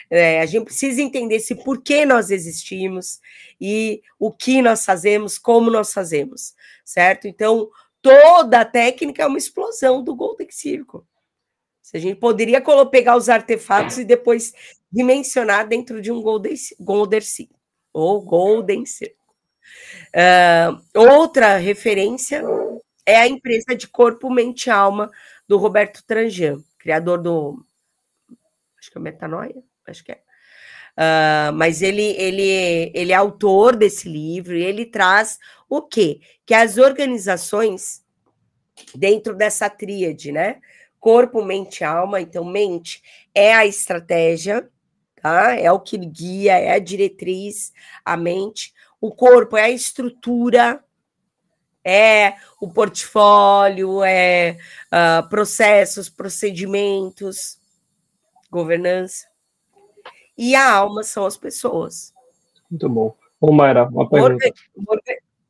É, a gente precisa entender esse porquê nós existimos e o que nós fazemos, como nós fazemos, certo? Então, toda a técnica é uma explosão do Golden Circle. Se a gente poderia pegar os artefatos e depois dimensionar dentro de um Golden, Golden Circle, ou Golden Circle. Uh, outra referência é a empresa de corpo, mente e alma do Roberto Tranjan, criador do. Acho que é Metanoia, acho que é. Uh, mas ele, ele, ele é autor desse livro e ele traz o quê? Que as organizações, dentro dessa tríade, né? Corpo, mente alma. Então, mente é a estratégia, tá? É o que guia, é a diretriz, a mente. O corpo é a estrutura, é o portfólio, é uh, processos, procedimentos, governança. E a alma são as pessoas. Muito bom. Ô, Mayra, uma pergunta.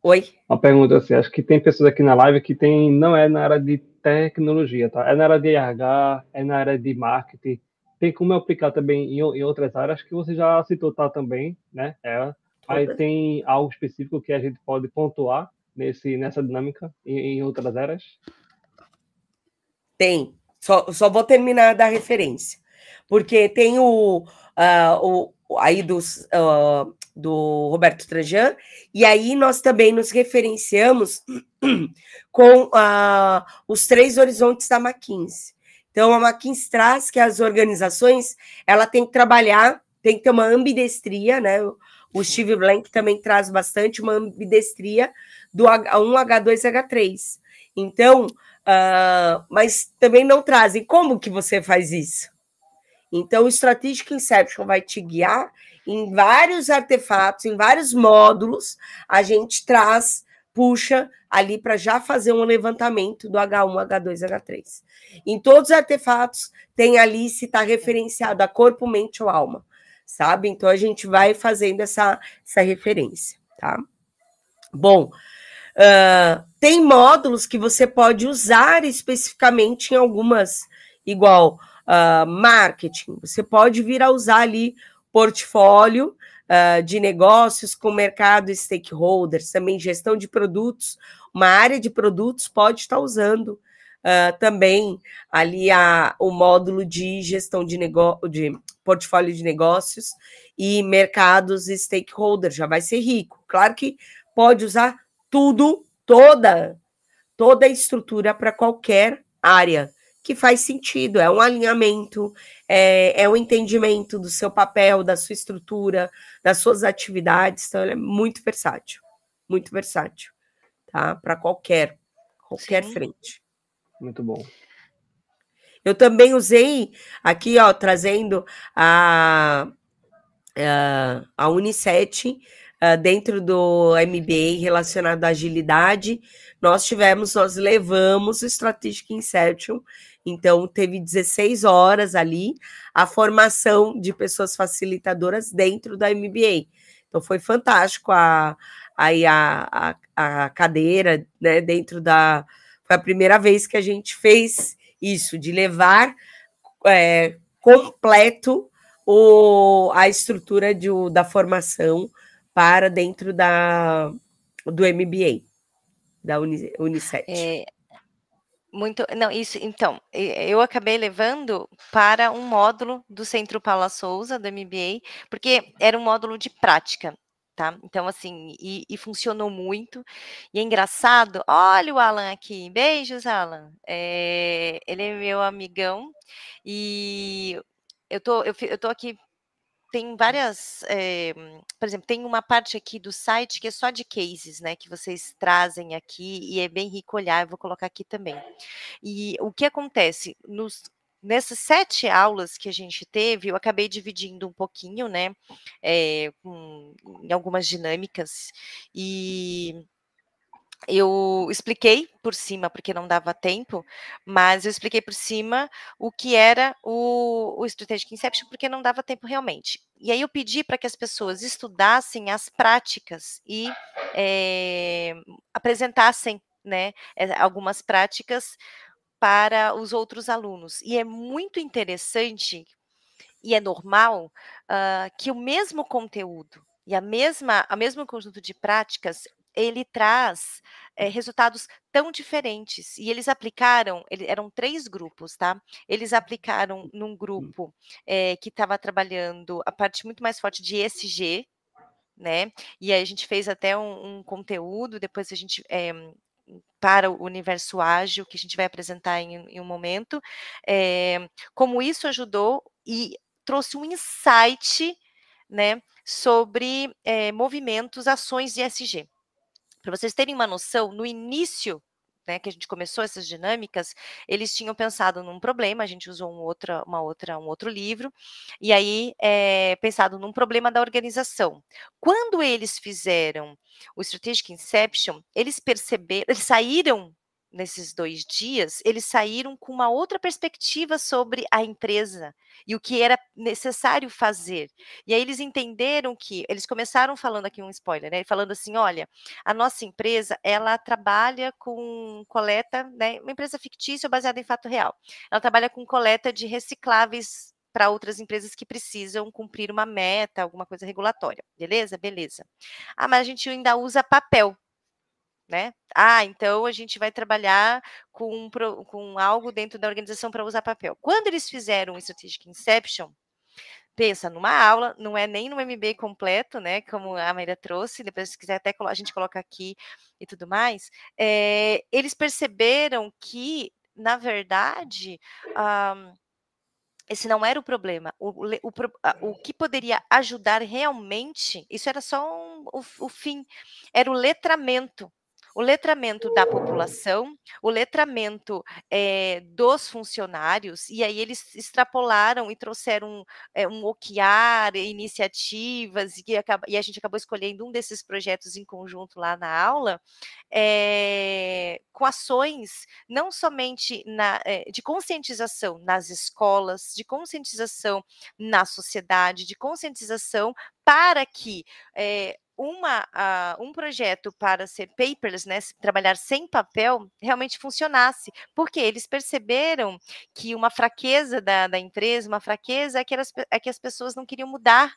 Oi? Uma pergunta assim, acho que tem pessoas aqui na live que tem, não é na área de tecnologia, tá? É na área de RH, é na área de marketing. Tem como aplicar também em, em outras áreas que você já citou, tá, também, né? É, aí tem algo específico que a gente pode pontuar nesse, nessa dinâmica em, em outras eras? Tem. Só, só vou terminar da referência. Porque tem o, uh, o aí dos, uh, do Roberto Trajan, e aí nós também nos referenciamos com uh, os três horizontes da McKinsey. Então, a McKinsey traz que as organizações ela tem que trabalhar, tem que ter uma ambidestria, né? O Steve Blank também traz bastante uma ambidestria do H1H2H3. Então, uh, mas também não trazem como que você faz isso. Então, o Strategic Inception vai te guiar em vários artefatos, em vários módulos, a gente traz, puxa ali para já fazer um levantamento do H1, H2, H3. Em todos os artefatos, tem ali se está referenciado a corpo, mente ou alma sabe? Então a gente vai fazendo essa, essa referência, tá? Bom, uh, tem módulos que você pode usar especificamente em algumas, igual uh, marketing, você pode vir a usar ali portfólio uh, de negócios com mercado e stakeholders, também gestão de produtos, uma área de produtos pode estar usando uh, também ali a, o módulo de gestão de, negócio, de portfólio de negócios e mercados e stakeholders, já vai ser rico. Claro que pode usar tudo, toda, toda a estrutura para qualquer área que faz sentido, é um alinhamento, é, é um entendimento do seu papel, da sua estrutura, das suas atividades, então ele é muito versátil, muito versátil, tá? Para qualquer, qualquer Sim. frente. Muito bom. Eu também usei aqui, ó, trazendo a, a, a Uniset uh, dentro do MBA relacionado à agilidade. Nós tivemos, nós levamos o Strategic Inception, então teve 16 horas ali a formação de pessoas facilitadoras dentro da MBA. Então foi fantástico a, a, a, a cadeira né, dentro da, foi a primeira vez que a gente fez isso, de levar é, completo o, a estrutura de, da formação para dentro da, do MBA, da Uni, Unicef. É, muito, não, isso, então, eu acabei levando para um módulo do Centro Paula Souza, do MBA, porque era um módulo de prática tá? Então, assim, e, e, funcionou muito. E é engraçado, olha o Alan aqui. Beijos, Alan. É, ele é meu amigão. E eu tô, eu, eu tô aqui tem várias, é, por exemplo, tem uma parte aqui do site que é só de cases, né, que vocês trazem aqui e é bem rico olhar, eu vou colocar aqui também. E o que acontece nos nessas sete aulas que a gente teve, eu acabei dividindo um pouquinho, né, é, com, em algumas dinâmicas, e eu expliquei por cima, porque não dava tempo, mas eu expliquei por cima o que era o, o Strategic Inception, porque não dava tempo realmente. E aí eu pedi para que as pessoas estudassem as práticas e é, apresentassem né, eh, algumas práticas para os outros alunos. E é muito interessante e é normal uh, que o mesmo conteúdo e a mesma, a mesmo conjunto de práticas ele traz é, resultados tão diferentes. E eles aplicaram, ele, eram três grupos, tá? Eles aplicaram num hum. grupo é, que estava trabalhando a parte muito mais forte de ESG, né? E aí a gente fez até um, um conteúdo, depois a gente. É, para o universo ágil, que a gente vai apresentar em, em um momento, como isso ajudou e trouxe um insight né, sobre movimentos, ações de ESG. Para vocês terem uma noção, no início né, que a gente começou essas dinâmicas, eles tinham pensado num problema, a gente usou um outra, uma outra, um outro livro, e aí é, pensado num problema da organização. Quando eles fizeram o Strategic Inception, eles perceberam, eles saíram nesses dois dias, eles saíram com uma outra perspectiva sobre a empresa e o que era necessário fazer. E aí eles entenderam que eles começaram falando aqui um spoiler, né? Falando assim, olha, a nossa empresa ela trabalha com coleta, né? Uma empresa fictícia baseada em fato real. Ela trabalha com coleta de recicláveis para outras empresas que precisam cumprir uma meta, alguma coisa regulatória. Beleza? Beleza. Ah, mas a gente ainda usa papel né? Ah, então a gente vai trabalhar com, com algo dentro da organização para usar papel. Quando eles fizeram o Strategic Inception, pensa numa aula, não é nem no MBA completo, né? Como a Maria trouxe, depois se quiser até a gente coloca aqui e tudo mais. É, eles perceberam que, na verdade, um, esse não era o problema. O, o, o, que poderia ajudar realmente, isso era só um, o, o fim, era o letramento o letramento da população, o letramento é, dos funcionários, e aí eles extrapolaram e trouxeram é, um OKR, iniciativas, e, e, a gente acabou escolhendo um desses projetos em conjunto lá na aula, é, com ações não somente na, de conscientização nas escolas, de conscientização na sociedade, de conscientização para que uma, uh, um projeto para ser paperless, né, trabalhar sem papel, realmente funcionasse, porque eles perceberam que uma fraqueza da, da empresa, uma fraqueza é que, elas, é que as pessoas não queriam mudar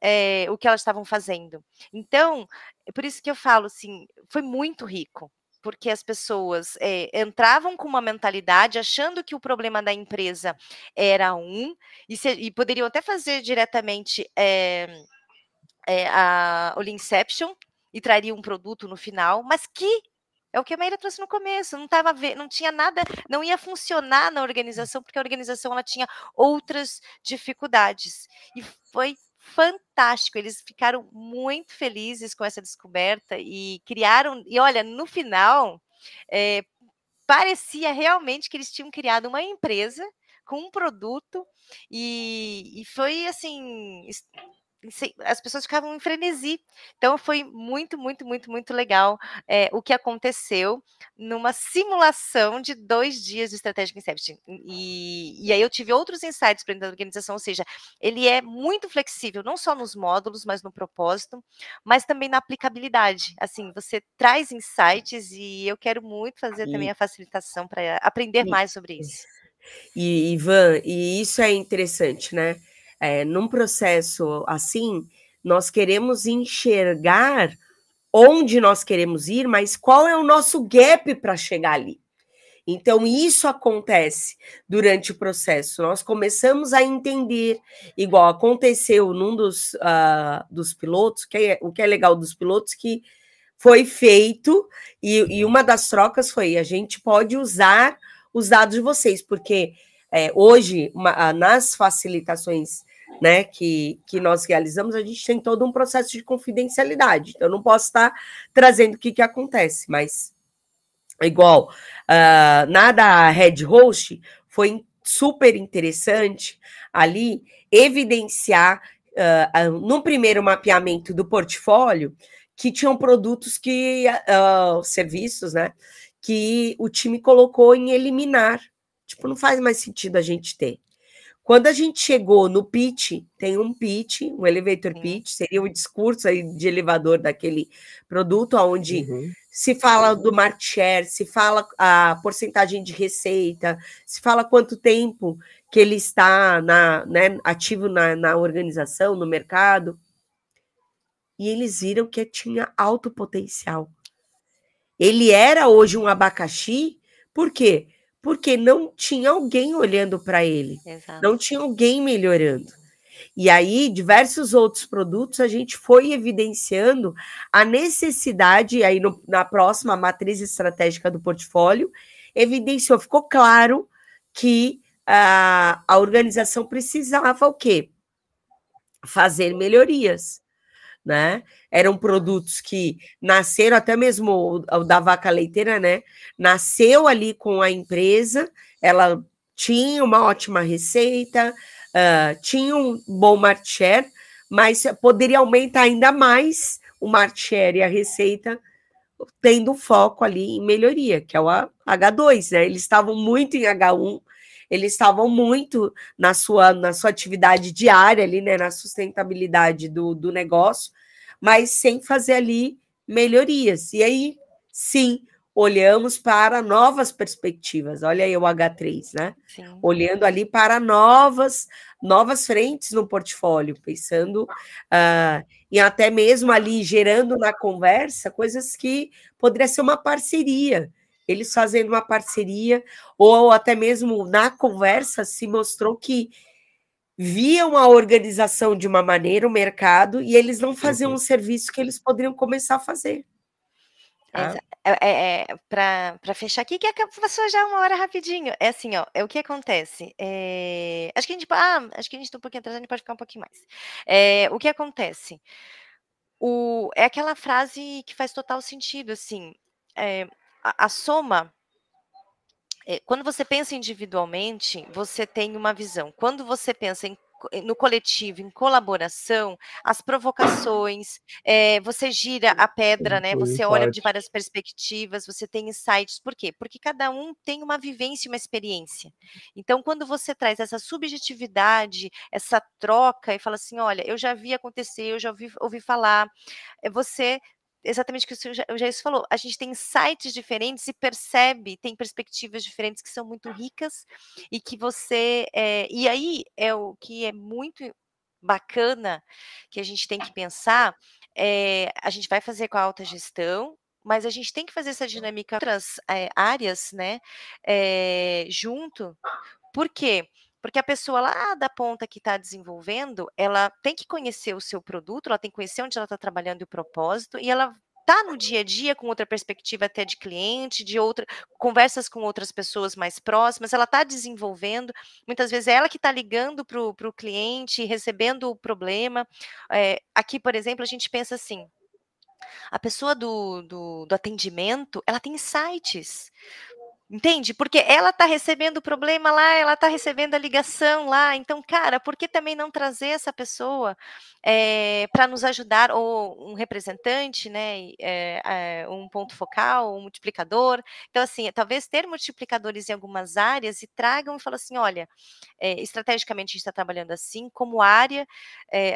é, o que elas estavam fazendo. Então, é por isso que eu falo assim, foi muito rico, porque as pessoas é, entravam com uma mentalidade achando que o problema da empresa era um, e, se, e poderiam até fazer diretamente. É, é, a, o Inception e traria um produto no final, mas que é o que a Maíra trouxe no começo, não tava não tinha nada, não ia funcionar na organização porque a organização ela tinha outras dificuldades. E foi fantástico, eles ficaram muito felizes com essa descoberta e criaram, e olha, no final, é, parecia realmente que eles tinham criado uma empresa com um produto e, e foi assim as pessoas ficavam em frenesi. Então foi muito, muito, muito, muito legal é, o que aconteceu numa simulação de dois dias de Strategic Inception. E, e aí eu tive outros insights para a organização, ou seja, ele é muito flexível, não só nos módulos, mas no propósito, mas também na aplicabilidade. Assim, você traz insights e eu quero muito fazer também a facilitação para aprender mais sobre isso. E Ivan, e isso é interessante, né? É, num processo assim, nós queremos enxergar onde nós queremos ir, mas qual é o nosso gap para chegar ali. Então, isso acontece durante o processo. Nós começamos a entender, igual aconteceu num dos, uh, dos pilotos, que é, o que é legal dos pilotos, que foi feito, e, e uma das trocas foi: a gente pode usar os dados de vocês, porque é, hoje, uma, nas facilitações né, que, que nós realizamos, a gente tem todo um processo de confidencialidade. Então, eu não posso estar trazendo o que, que acontece, mas igual uh, na da Red Host foi super interessante ali evidenciar uh, uh, no primeiro mapeamento do portfólio que tinham produtos que uh, serviços, né, que o time colocou em eliminar. Tipo, não faz mais sentido a gente ter. Quando a gente chegou no pitch, tem um pitch, um elevator pitch, seria o discurso aí de elevador daquele produto, onde uhum. se fala do market share, se fala a porcentagem de receita, se fala quanto tempo que ele está na, né, ativo na, na organização, no mercado. E eles viram que tinha alto potencial. Ele era hoje um abacaxi, por quê? Porque não tinha alguém olhando para ele, Exato. não tinha alguém melhorando. E aí, diversos outros produtos, a gente foi evidenciando a necessidade, aí no, na próxima matriz estratégica do portfólio, evidenciou, ficou claro que a, a organização precisava o quê? Fazer melhorias né? Eram produtos que nasceram, até mesmo o, da vaca leiteira, né? Nasceu ali com a empresa, ela tinha uma ótima receita, uh, tinha um bom market share, mas poderia aumentar ainda mais o market share e a receita, tendo foco ali em melhoria, que é o H2, né? Eles estavam muito em H1, eles estavam muito na sua, na sua atividade diária ali, né, na sustentabilidade do, do negócio, mas sem fazer ali melhorias. E aí, sim, olhamos para novas perspectivas. Olha aí o H3, né? Sim. Olhando ali para novas novas frentes no portfólio, pensando uh, e até mesmo ali gerando na conversa coisas que poderia ser uma parceria eles fazendo uma parceria, ou até mesmo na conversa se mostrou que viam a organização de uma maneira, o mercado, e eles não faziam uhum. um serviço que eles poderiam começar a fazer. Tá? É, é, é para fechar aqui, que passou já uma hora rapidinho. É assim, ó, é o que acontece. É, acho que a gente ah, acho que a gente está um pouquinho atrás, a gente pode ficar um pouquinho mais. É, o que acontece? O, é aquela frase que faz total sentido, assim. É, a, a soma é, quando você pensa individualmente, você tem uma visão. Quando você pensa em no coletivo, em colaboração, as provocações, é, você gira a pedra, né? Você olha de várias perspectivas, você tem insights. Por quê? Porque cada um tem uma vivência, uma experiência. Então, quando você traz essa subjetividade, essa troca e fala assim, olha, eu já vi acontecer, eu já ouvi, ouvi falar, eh, você exatamente o que o Jair falou, a gente tem sites diferentes e percebe, tem perspectivas diferentes que são muito ricas e que você. É, e aí é o que é muito bacana que a gente tem que pensar. É, a gente vai fazer com a alta gestão, mas a gente tem que fazer essa dinâmica outras é, áreas, né? junto. Por quê? A pessoa lá da ponta que está desenvolvendo, ela tem que conhecer o seu produto, ela tem que conhecer onde ela está trabalhando e o propósito, e ela está no dia a dia com outra perspectiva até de cliente, de outra conversas com outras pessoas mais próximas, ela está desenvolvendo, muitas vezes é ela que está ligando para o cliente, recebendo o problema. É, aqui, por exemplo, a gente pensa assim, a pessoa do, do, do atendimento, ela tem sites. Entende? Porque ela está recebendo o problema lá, ela está recebendo a ligação lá. Então, cara, por que também não trazer essa pessoa é, eh, para nos ajudar, ou um representante, né? É, é, um ponto focal, um multiplicador. Então, assim, talvez ter multiplicadores em algumas áreas e tragam e falem assim: olha, estrategicamente a gente está trabalhando assim, como área,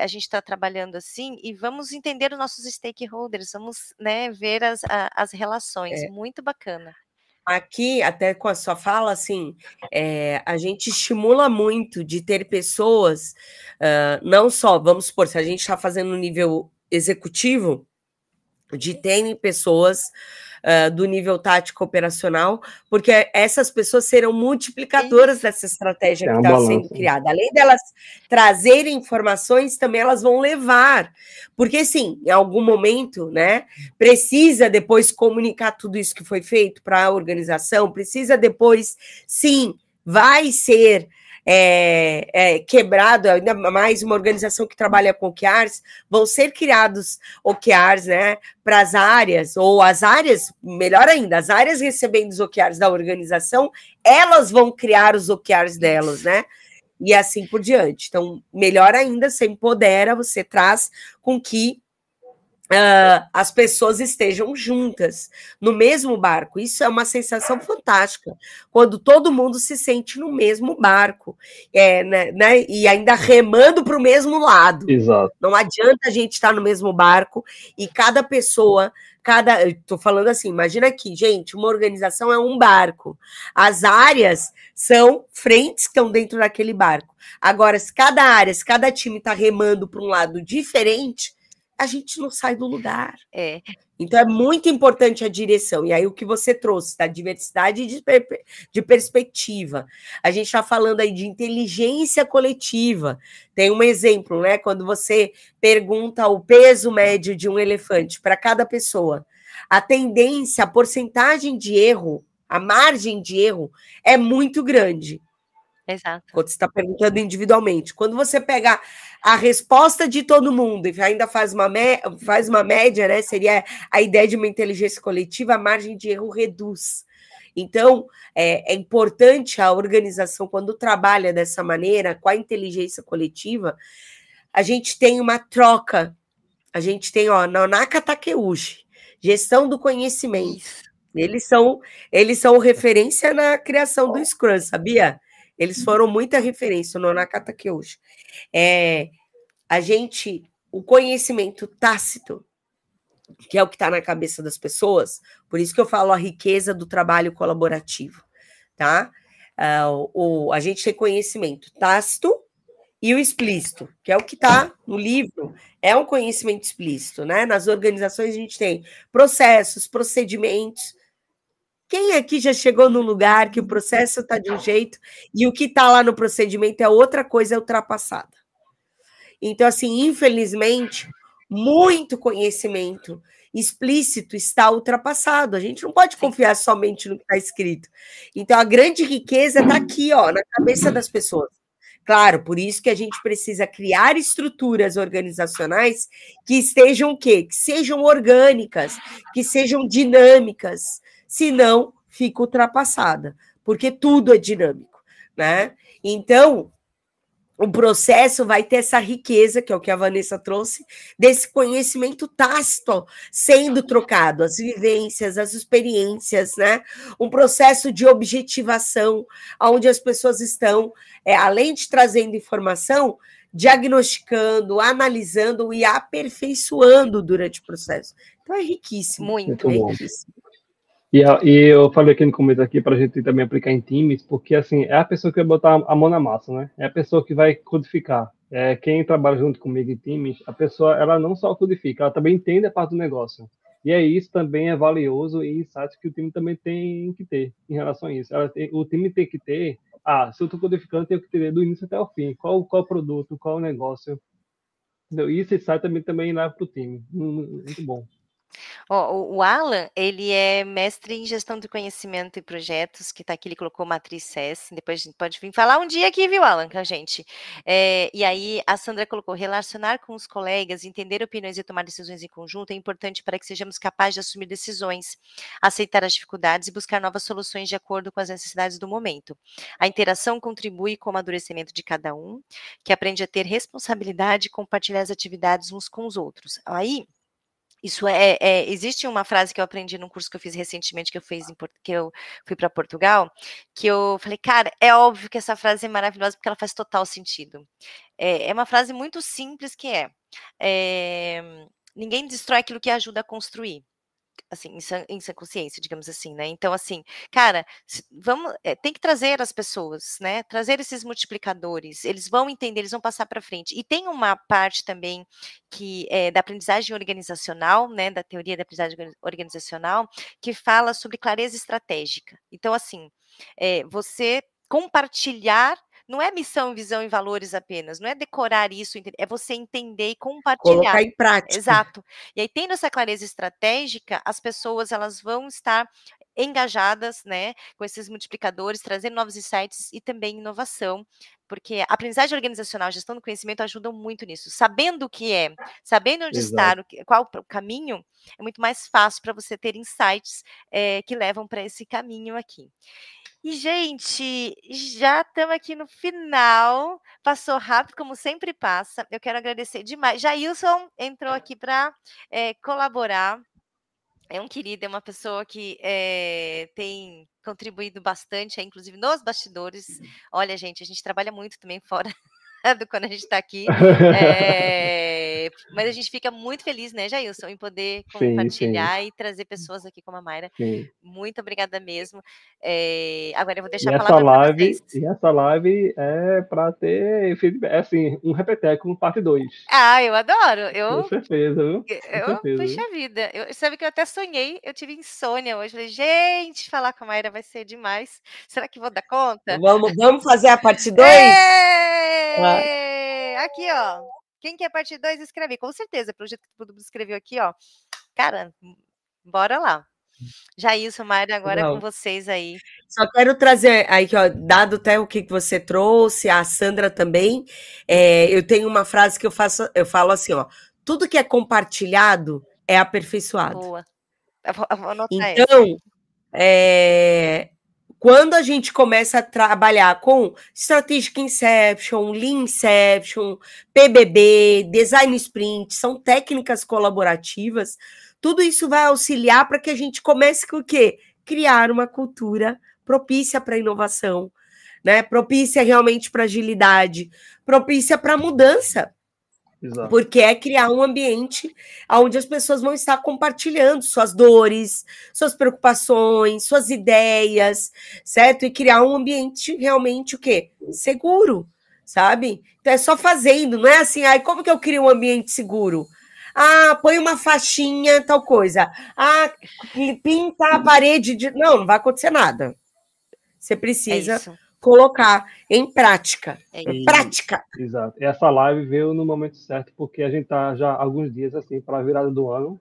a gente está trabalhando assim, e vamos entender os nossos stakeholders, vamos né, ver as, as relações. Muito bacana. Aqui, até com a sua fala, assim, é, a gente estimula muito de ter pessoas, uh, não só, vamos supor, se a gente está fazendo no nível executivo, de ter pessoas uh, do nível tático operacional, porque essas pessoas serão multiplicadoras dessa estratégia é que está sendo criada. Além delas trazerem informações, também elas vão levar. Porque, sim, em algum momento, né, precisa depois comunicar tudo isso que foi feito para a organização, precisa depois, sim, vai ser é, é, quebrado, ainda mais uma organização que trabalha com OKRs, vão ser criados OKRs né, para as áreas, ou as áreas, melhor ainda, as áreas recebendo os OKRs da organização, elas vão criar os OKRs delas, né? E assim por diante. Então, melhor ainda, você empodera, você traz com que uh, as pessoas estejam juntas no mesmo barco. Isso é uma sensação fantástica, quando todo mundo se sente no mesmo barco, é, né, né e ainda remando para o mesmo lado. Exato. Não adianta a gente estar no mesmo barco e cada pessoa cada. Estou falando assim, imagina aqui, gente, uma organização é um barco. As áreas são frentes que estão dentro daquele barco. Agora, se cada área, se cada time está remando para um lado diferente, a gente não sai do lugar. É. Então é muito importante a direção. E aí o que você trouxe da diversidade de, de perspectiva. A gente está falando aí de inteligência coletiva. Tem um exemplo, né? Quando você pergunta o peso médio de um elefante para cada pessoa, a tendência, a porcentagem de erro, a margem de erro é muito grande. Exato. Quando você está perguntando individualmente. Quando você pega a resposta de todo mundo e ainda faz uma, faz uma média, né? Seria a ideia de uma inteligência coletiva, a margem de erro reduz. Então, é, é, importante a organização, quando trabalha dessa maneira, com a inteligência coletiva, a gente tem uma troca. A gente tem, ó, Nanaka Takeuchi, gestão do conhecimento. Eles são, eles são referência na criação do Scrum, sabia? Eles foram muita referência no Nakata Kyosho. É, a gente, o conhecimento tácito, que é o que está na cabeça das pessoas, por isso que eu falo a riqueza do trabalho colaborativo, tá? Uh, o, a gente tem conhecimento tácito e o explícito, que é o que está no livro, é um conhecimento explícito, né? Nas organizações a gente tem processos, procedimentos, quem aqui já chegou num lugar que o processo está de um jeito e o que está lá no procedimento é outra coisa ultrapassada? Então, assim, infelizmente, muito conhecimento explícito está ultrapassado. A gente não pode confiar somente no que está escrito. Então, a grande riqueza está aqui, ó, na cabeça das pessoas. Claro, por isso que a gente precisa criar estruturas organizacionais que estejam o quê? Que sejam orgânicas, que sejam dinâmicas, senão fica ultrapassada, porque tudo é dinâmico, né? Então, o processo vai ter essa riqueza, que é o que a Vanessa trouxe, desse conhecimento tácito sendo trocado, as vivências, as experiências, né? Um processo de objetivação, onde as pessoas estão, é, além de trazendo informação, diagnosticando, analisando e aperfeiçoando durante o processo. Então é riquíssimo. Muito, é riquíssimo. E, e, eu falei aqui no começo aqui para a gente também aplicar em times, porque assim é a pessoa que vai botar a mão na massa, né? É a pessoa que vai codificar. É quem trabalha junto comigo em times, a pessoa ela não só codifica, ela também entende a parte do negócio. E é isso também é valioso e insight que o time também tem que ter em relação a isso. Tem, o time tem que ter, ah, se eu estou codificando, tenho que ter do início até o fim. Qual qual produto, qual negócio. Entendeu? Esse insight também também leva para o time. Muito bom. Ó, o Alan, ele é mestre em gestão de conhecimento e projetos, que está aqui, ele colocou matriz CES, depois a gente pode vir falar um dia aqui, viu, Alan, com a gente. É, e aí a Sandra colocou, relacionar com os colegas, entender opiniões e tomar decisões em conjunto é importante para que sejamos capazes de assumir decisões, aceitar as dificuldades e buscar novas soluções de acordo com as necessidades do momento. A interação contribui com o amadurecimento de cada um, que aprende a ter responsabilidade e compartilhar as atividades uns com os outros. Aí, isso é, é, existe uma frase que eu aprendi num curso que eu fiz recentemente, que eu fiz em, que eu fui para Portugal, que eu falei, cara, é óbvio que essa frase é maravilhosa porque ela faz total sentido. É, é uma frase muito simples que é, é ninguém destrói aquilo que ajuda a construir assim, em sã, consciência, digamos assim, né? Então, assim, cara, vamos, é, tem que trazer as pessoas, né? Trazer esses multiplicadores, eles vão entender, eles vão passar para frente. E tem uma parte também que é da aprendizagem organizacional, né? Da teoria da aprendizagem organizacional, que fala sobre clareza estratégica. Então, assim, é, você compartilhar não é missão, visão e valores apenas, não é decorar isso, é você entender e compartilhar. Colocar em prática. Exato. E aí, tendo essa clareza estratégica, as pessoas elas vão estar engajadas, né, com esses multiplicadores, trazendo novos insights e também inovação, porque a aprendizagem organizacional, a gestão do conhecimento ajudam muito nisso. Sabendo o que é, sabendo onde Exato. está, qual o caminho, é muito mais fácil para você ter insights é, que levam para esse caminho aqui. E, gente, já estamos aqui no final. Passou rápido, como sempre passa. Eu quero agradecer demais. Jailson entrou aqui para é, eh, colaborar. É um querido, é uma pessoa que é, tem contribuído bastante, é, inclusive nos bastidores. Uhum. Olha, gente, a gente trabalha muito também fora do quando a gente está aqui. É, mas a gente fica muito feliz, né, Jailson, em poder compartilhar sim, sim. e trazer pessoas aqui como a Mayra. Sim. Muito obrigada mesmo. É, agora eu vou deixar e a palavra para vocês. E essa live é para ter feedback, assim, um repeteco parte 2. Ah, eu adoro. Eu, Com certeza, viu? Com eu, certeza, puxa vida. Eu, sabe que eu até sonhei, eu tive insônia hoje. Falei, gente, falar com a Mayra vai ser demais. Será que vou dar conta? Vamos, vamos fazer a parte 2? É! Aqui, ó. Quem quer parte 2, escreve. Com certeza, pelo jeito que todo mundo escreveu aqui, ó. Cara, bora lá. Jailson, Mário, agora Não. é com vocês aí. Só quero trazer aí, ó, dado até o que você trouxe, a Sandra também, é, eu tenho uma frase que eu faço, eu falo assim, ó, tudo que é compartilhado é aperfeiçoado. Boa. Eu vou, eu vou então, é, quando a gente começa a trabalhar com Strategic Inception, Lean Inception, PBB, Design Sprint, são técnicas colaborativas, tudo isso vai auxiliar para que a gente comece com o quê? Criar uma cultura propícia para inovação, né? Propícia realmente para agilidade, propícia para mudança. Exato. Porque é criar um ambiente onde as pessoas vão estar compartilhando suas dores, suas preocupações, suas ideias, certo? E criar um ambiente realmente o quê? Seguro, sabe? Então é só fazendo, não é assim, ai, como que eu crio um ambiente seguro? Ah, põe uma faixinha, tal coisa. Ah, pinta a parede de. Não, não vai acontecer nada. Você precisa é colocar em prática. É em prática. Exato. Essa live veio no momento certo, porque a gente tá já alguns dias assim para a virada do ano.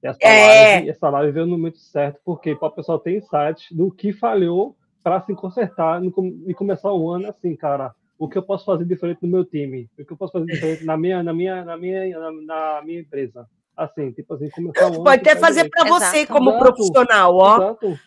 Essa, é... live, essa live veio no momento certo, porque para o pessoal ter insight do que falhou para se consertar no, e começar o ano assim, cara. O que eu posso fazer diferente no meu time? O que eu posso fazer diferente na minha, na minha, na minha, na, na minha empresa? Assim, tipo assim, começar o ano. Pode até fazer para você como Exato. profissional, ó. Exato.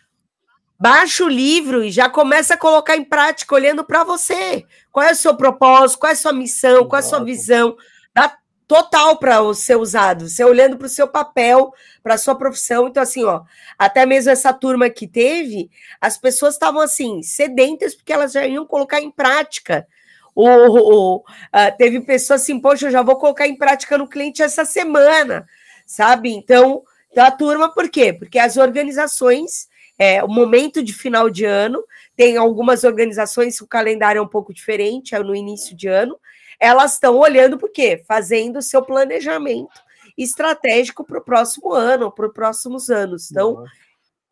Baixa o livro e já começa a colocar em prática, olhando para você. Qual é o seu propósito, qual é a sua missão, qual é a sua visão. Dá total para ser usado. Você olhando para o seu papel, para a sua profissão. Então, assim, ó, até mesmo essa turma que teve, as pessoas estavam assim, sedentas, porque elas já iam colocar em prática. O, o, uh, teve pessoas assim, poxa, eu já vou colocar em prática no cliente essa semana, sabe? Então, então a turma, por quê? Porque as organizações é, o momento de final de ano, tem algumas organizações, o calendário é um pouco diferente, é no início de ano, elas estão olhando por quê? Fazendo o seu planejamento estratégico para o próximo ano, para os próximos anos. Então,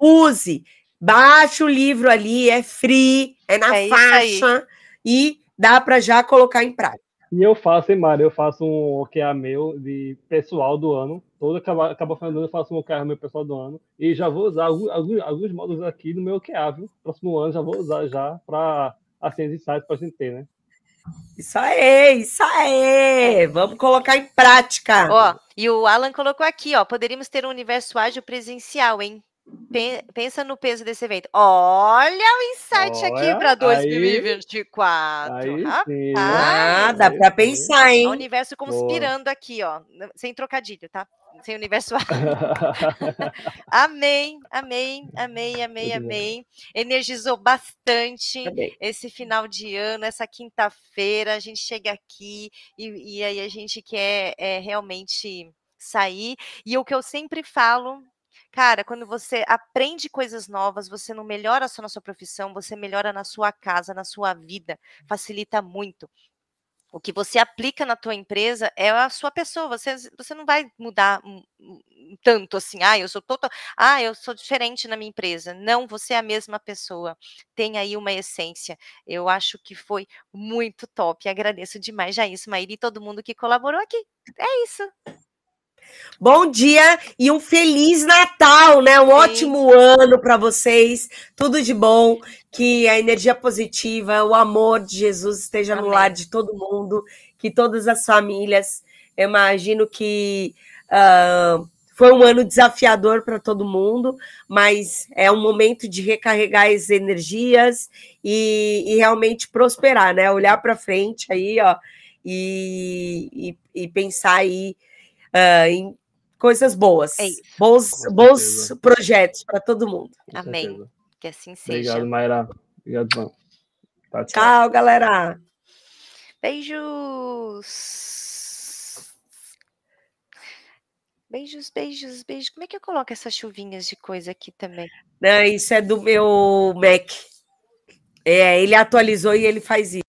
use, baixe o livro ali, é free, é na é faixa e dá para já colocar em prática. E eu faço, hein, Mário? Eu faço um OKR meu de pessoal do ano. Todo acaba, acaba falando, eu faço um OKR meu pessoal do ano. E já vou usar alguns, alguns, alguns módulos aqui no meu OKR, viu? Próximo ano já vou usar já para assim, insights para a gente ter, né? Isso aí, isso aí! Vamos colocar em prática. Ó, e o Alan colocou aqui, ó, poderíamos ter um universo ágil presencial, hein? Pensa no peso desse evento. Olha o insight Olha, aqui para 2024. Aí, aí ah, dá para pensar, hein? O universo conspirando Boa. aqui, ó. Sem trocadilho, tá? Sem universo. amém, amém, amém, amém, amém. Energizou bastante esse final de ano, essa quinta-feira. A gente chega aqui e, e aí a gente quer é, realmente sair. E o que eu sempre falo Cara, quando você aprende coisas novas, você não melhora só na sua profissão, você melhora na sua casa, na sua vida, facilita muito. O que você aplica na tua empresa é a sua pessoa. Você, você não vai mudar tanto assim. Ah, eu sou total. Ah, eu sou diferente na minha empresa. Não, você é a mesma pessoa. Tem aí uma essência. Eu acho que foi muito top. Agradeço demais já isso, Maíra, e todo mundo que colaborou aqui. É isso. Bom dia e um feliz Natal, né? Um Sim. ótimo ano para vocês. Tudo de bom. Que a energia positiva, o amor de Jesus esteja Amém. no lar de todo mundo, que todas as famílias. Eu imagino que uh, foi um ano desafiador para todo mundo, mas é um momento de recarregar as energias e, e realmente prosperar, né? Olhar para frente aí, ó, e, e, e pensar aí uh, em coisas boas, é bons, bons projetos para todo mundo. Amém. Que assim seja. Obrigado, Mayra. Obrigado, João. Tá, tchau. tchau, galera. Beijos. Beijos, beijos, beijos. Como é que eu coloco essas chuvinhas de coisa aqui também? Não, isso é do meu Mac. É, ele atualizou e ele faz isso.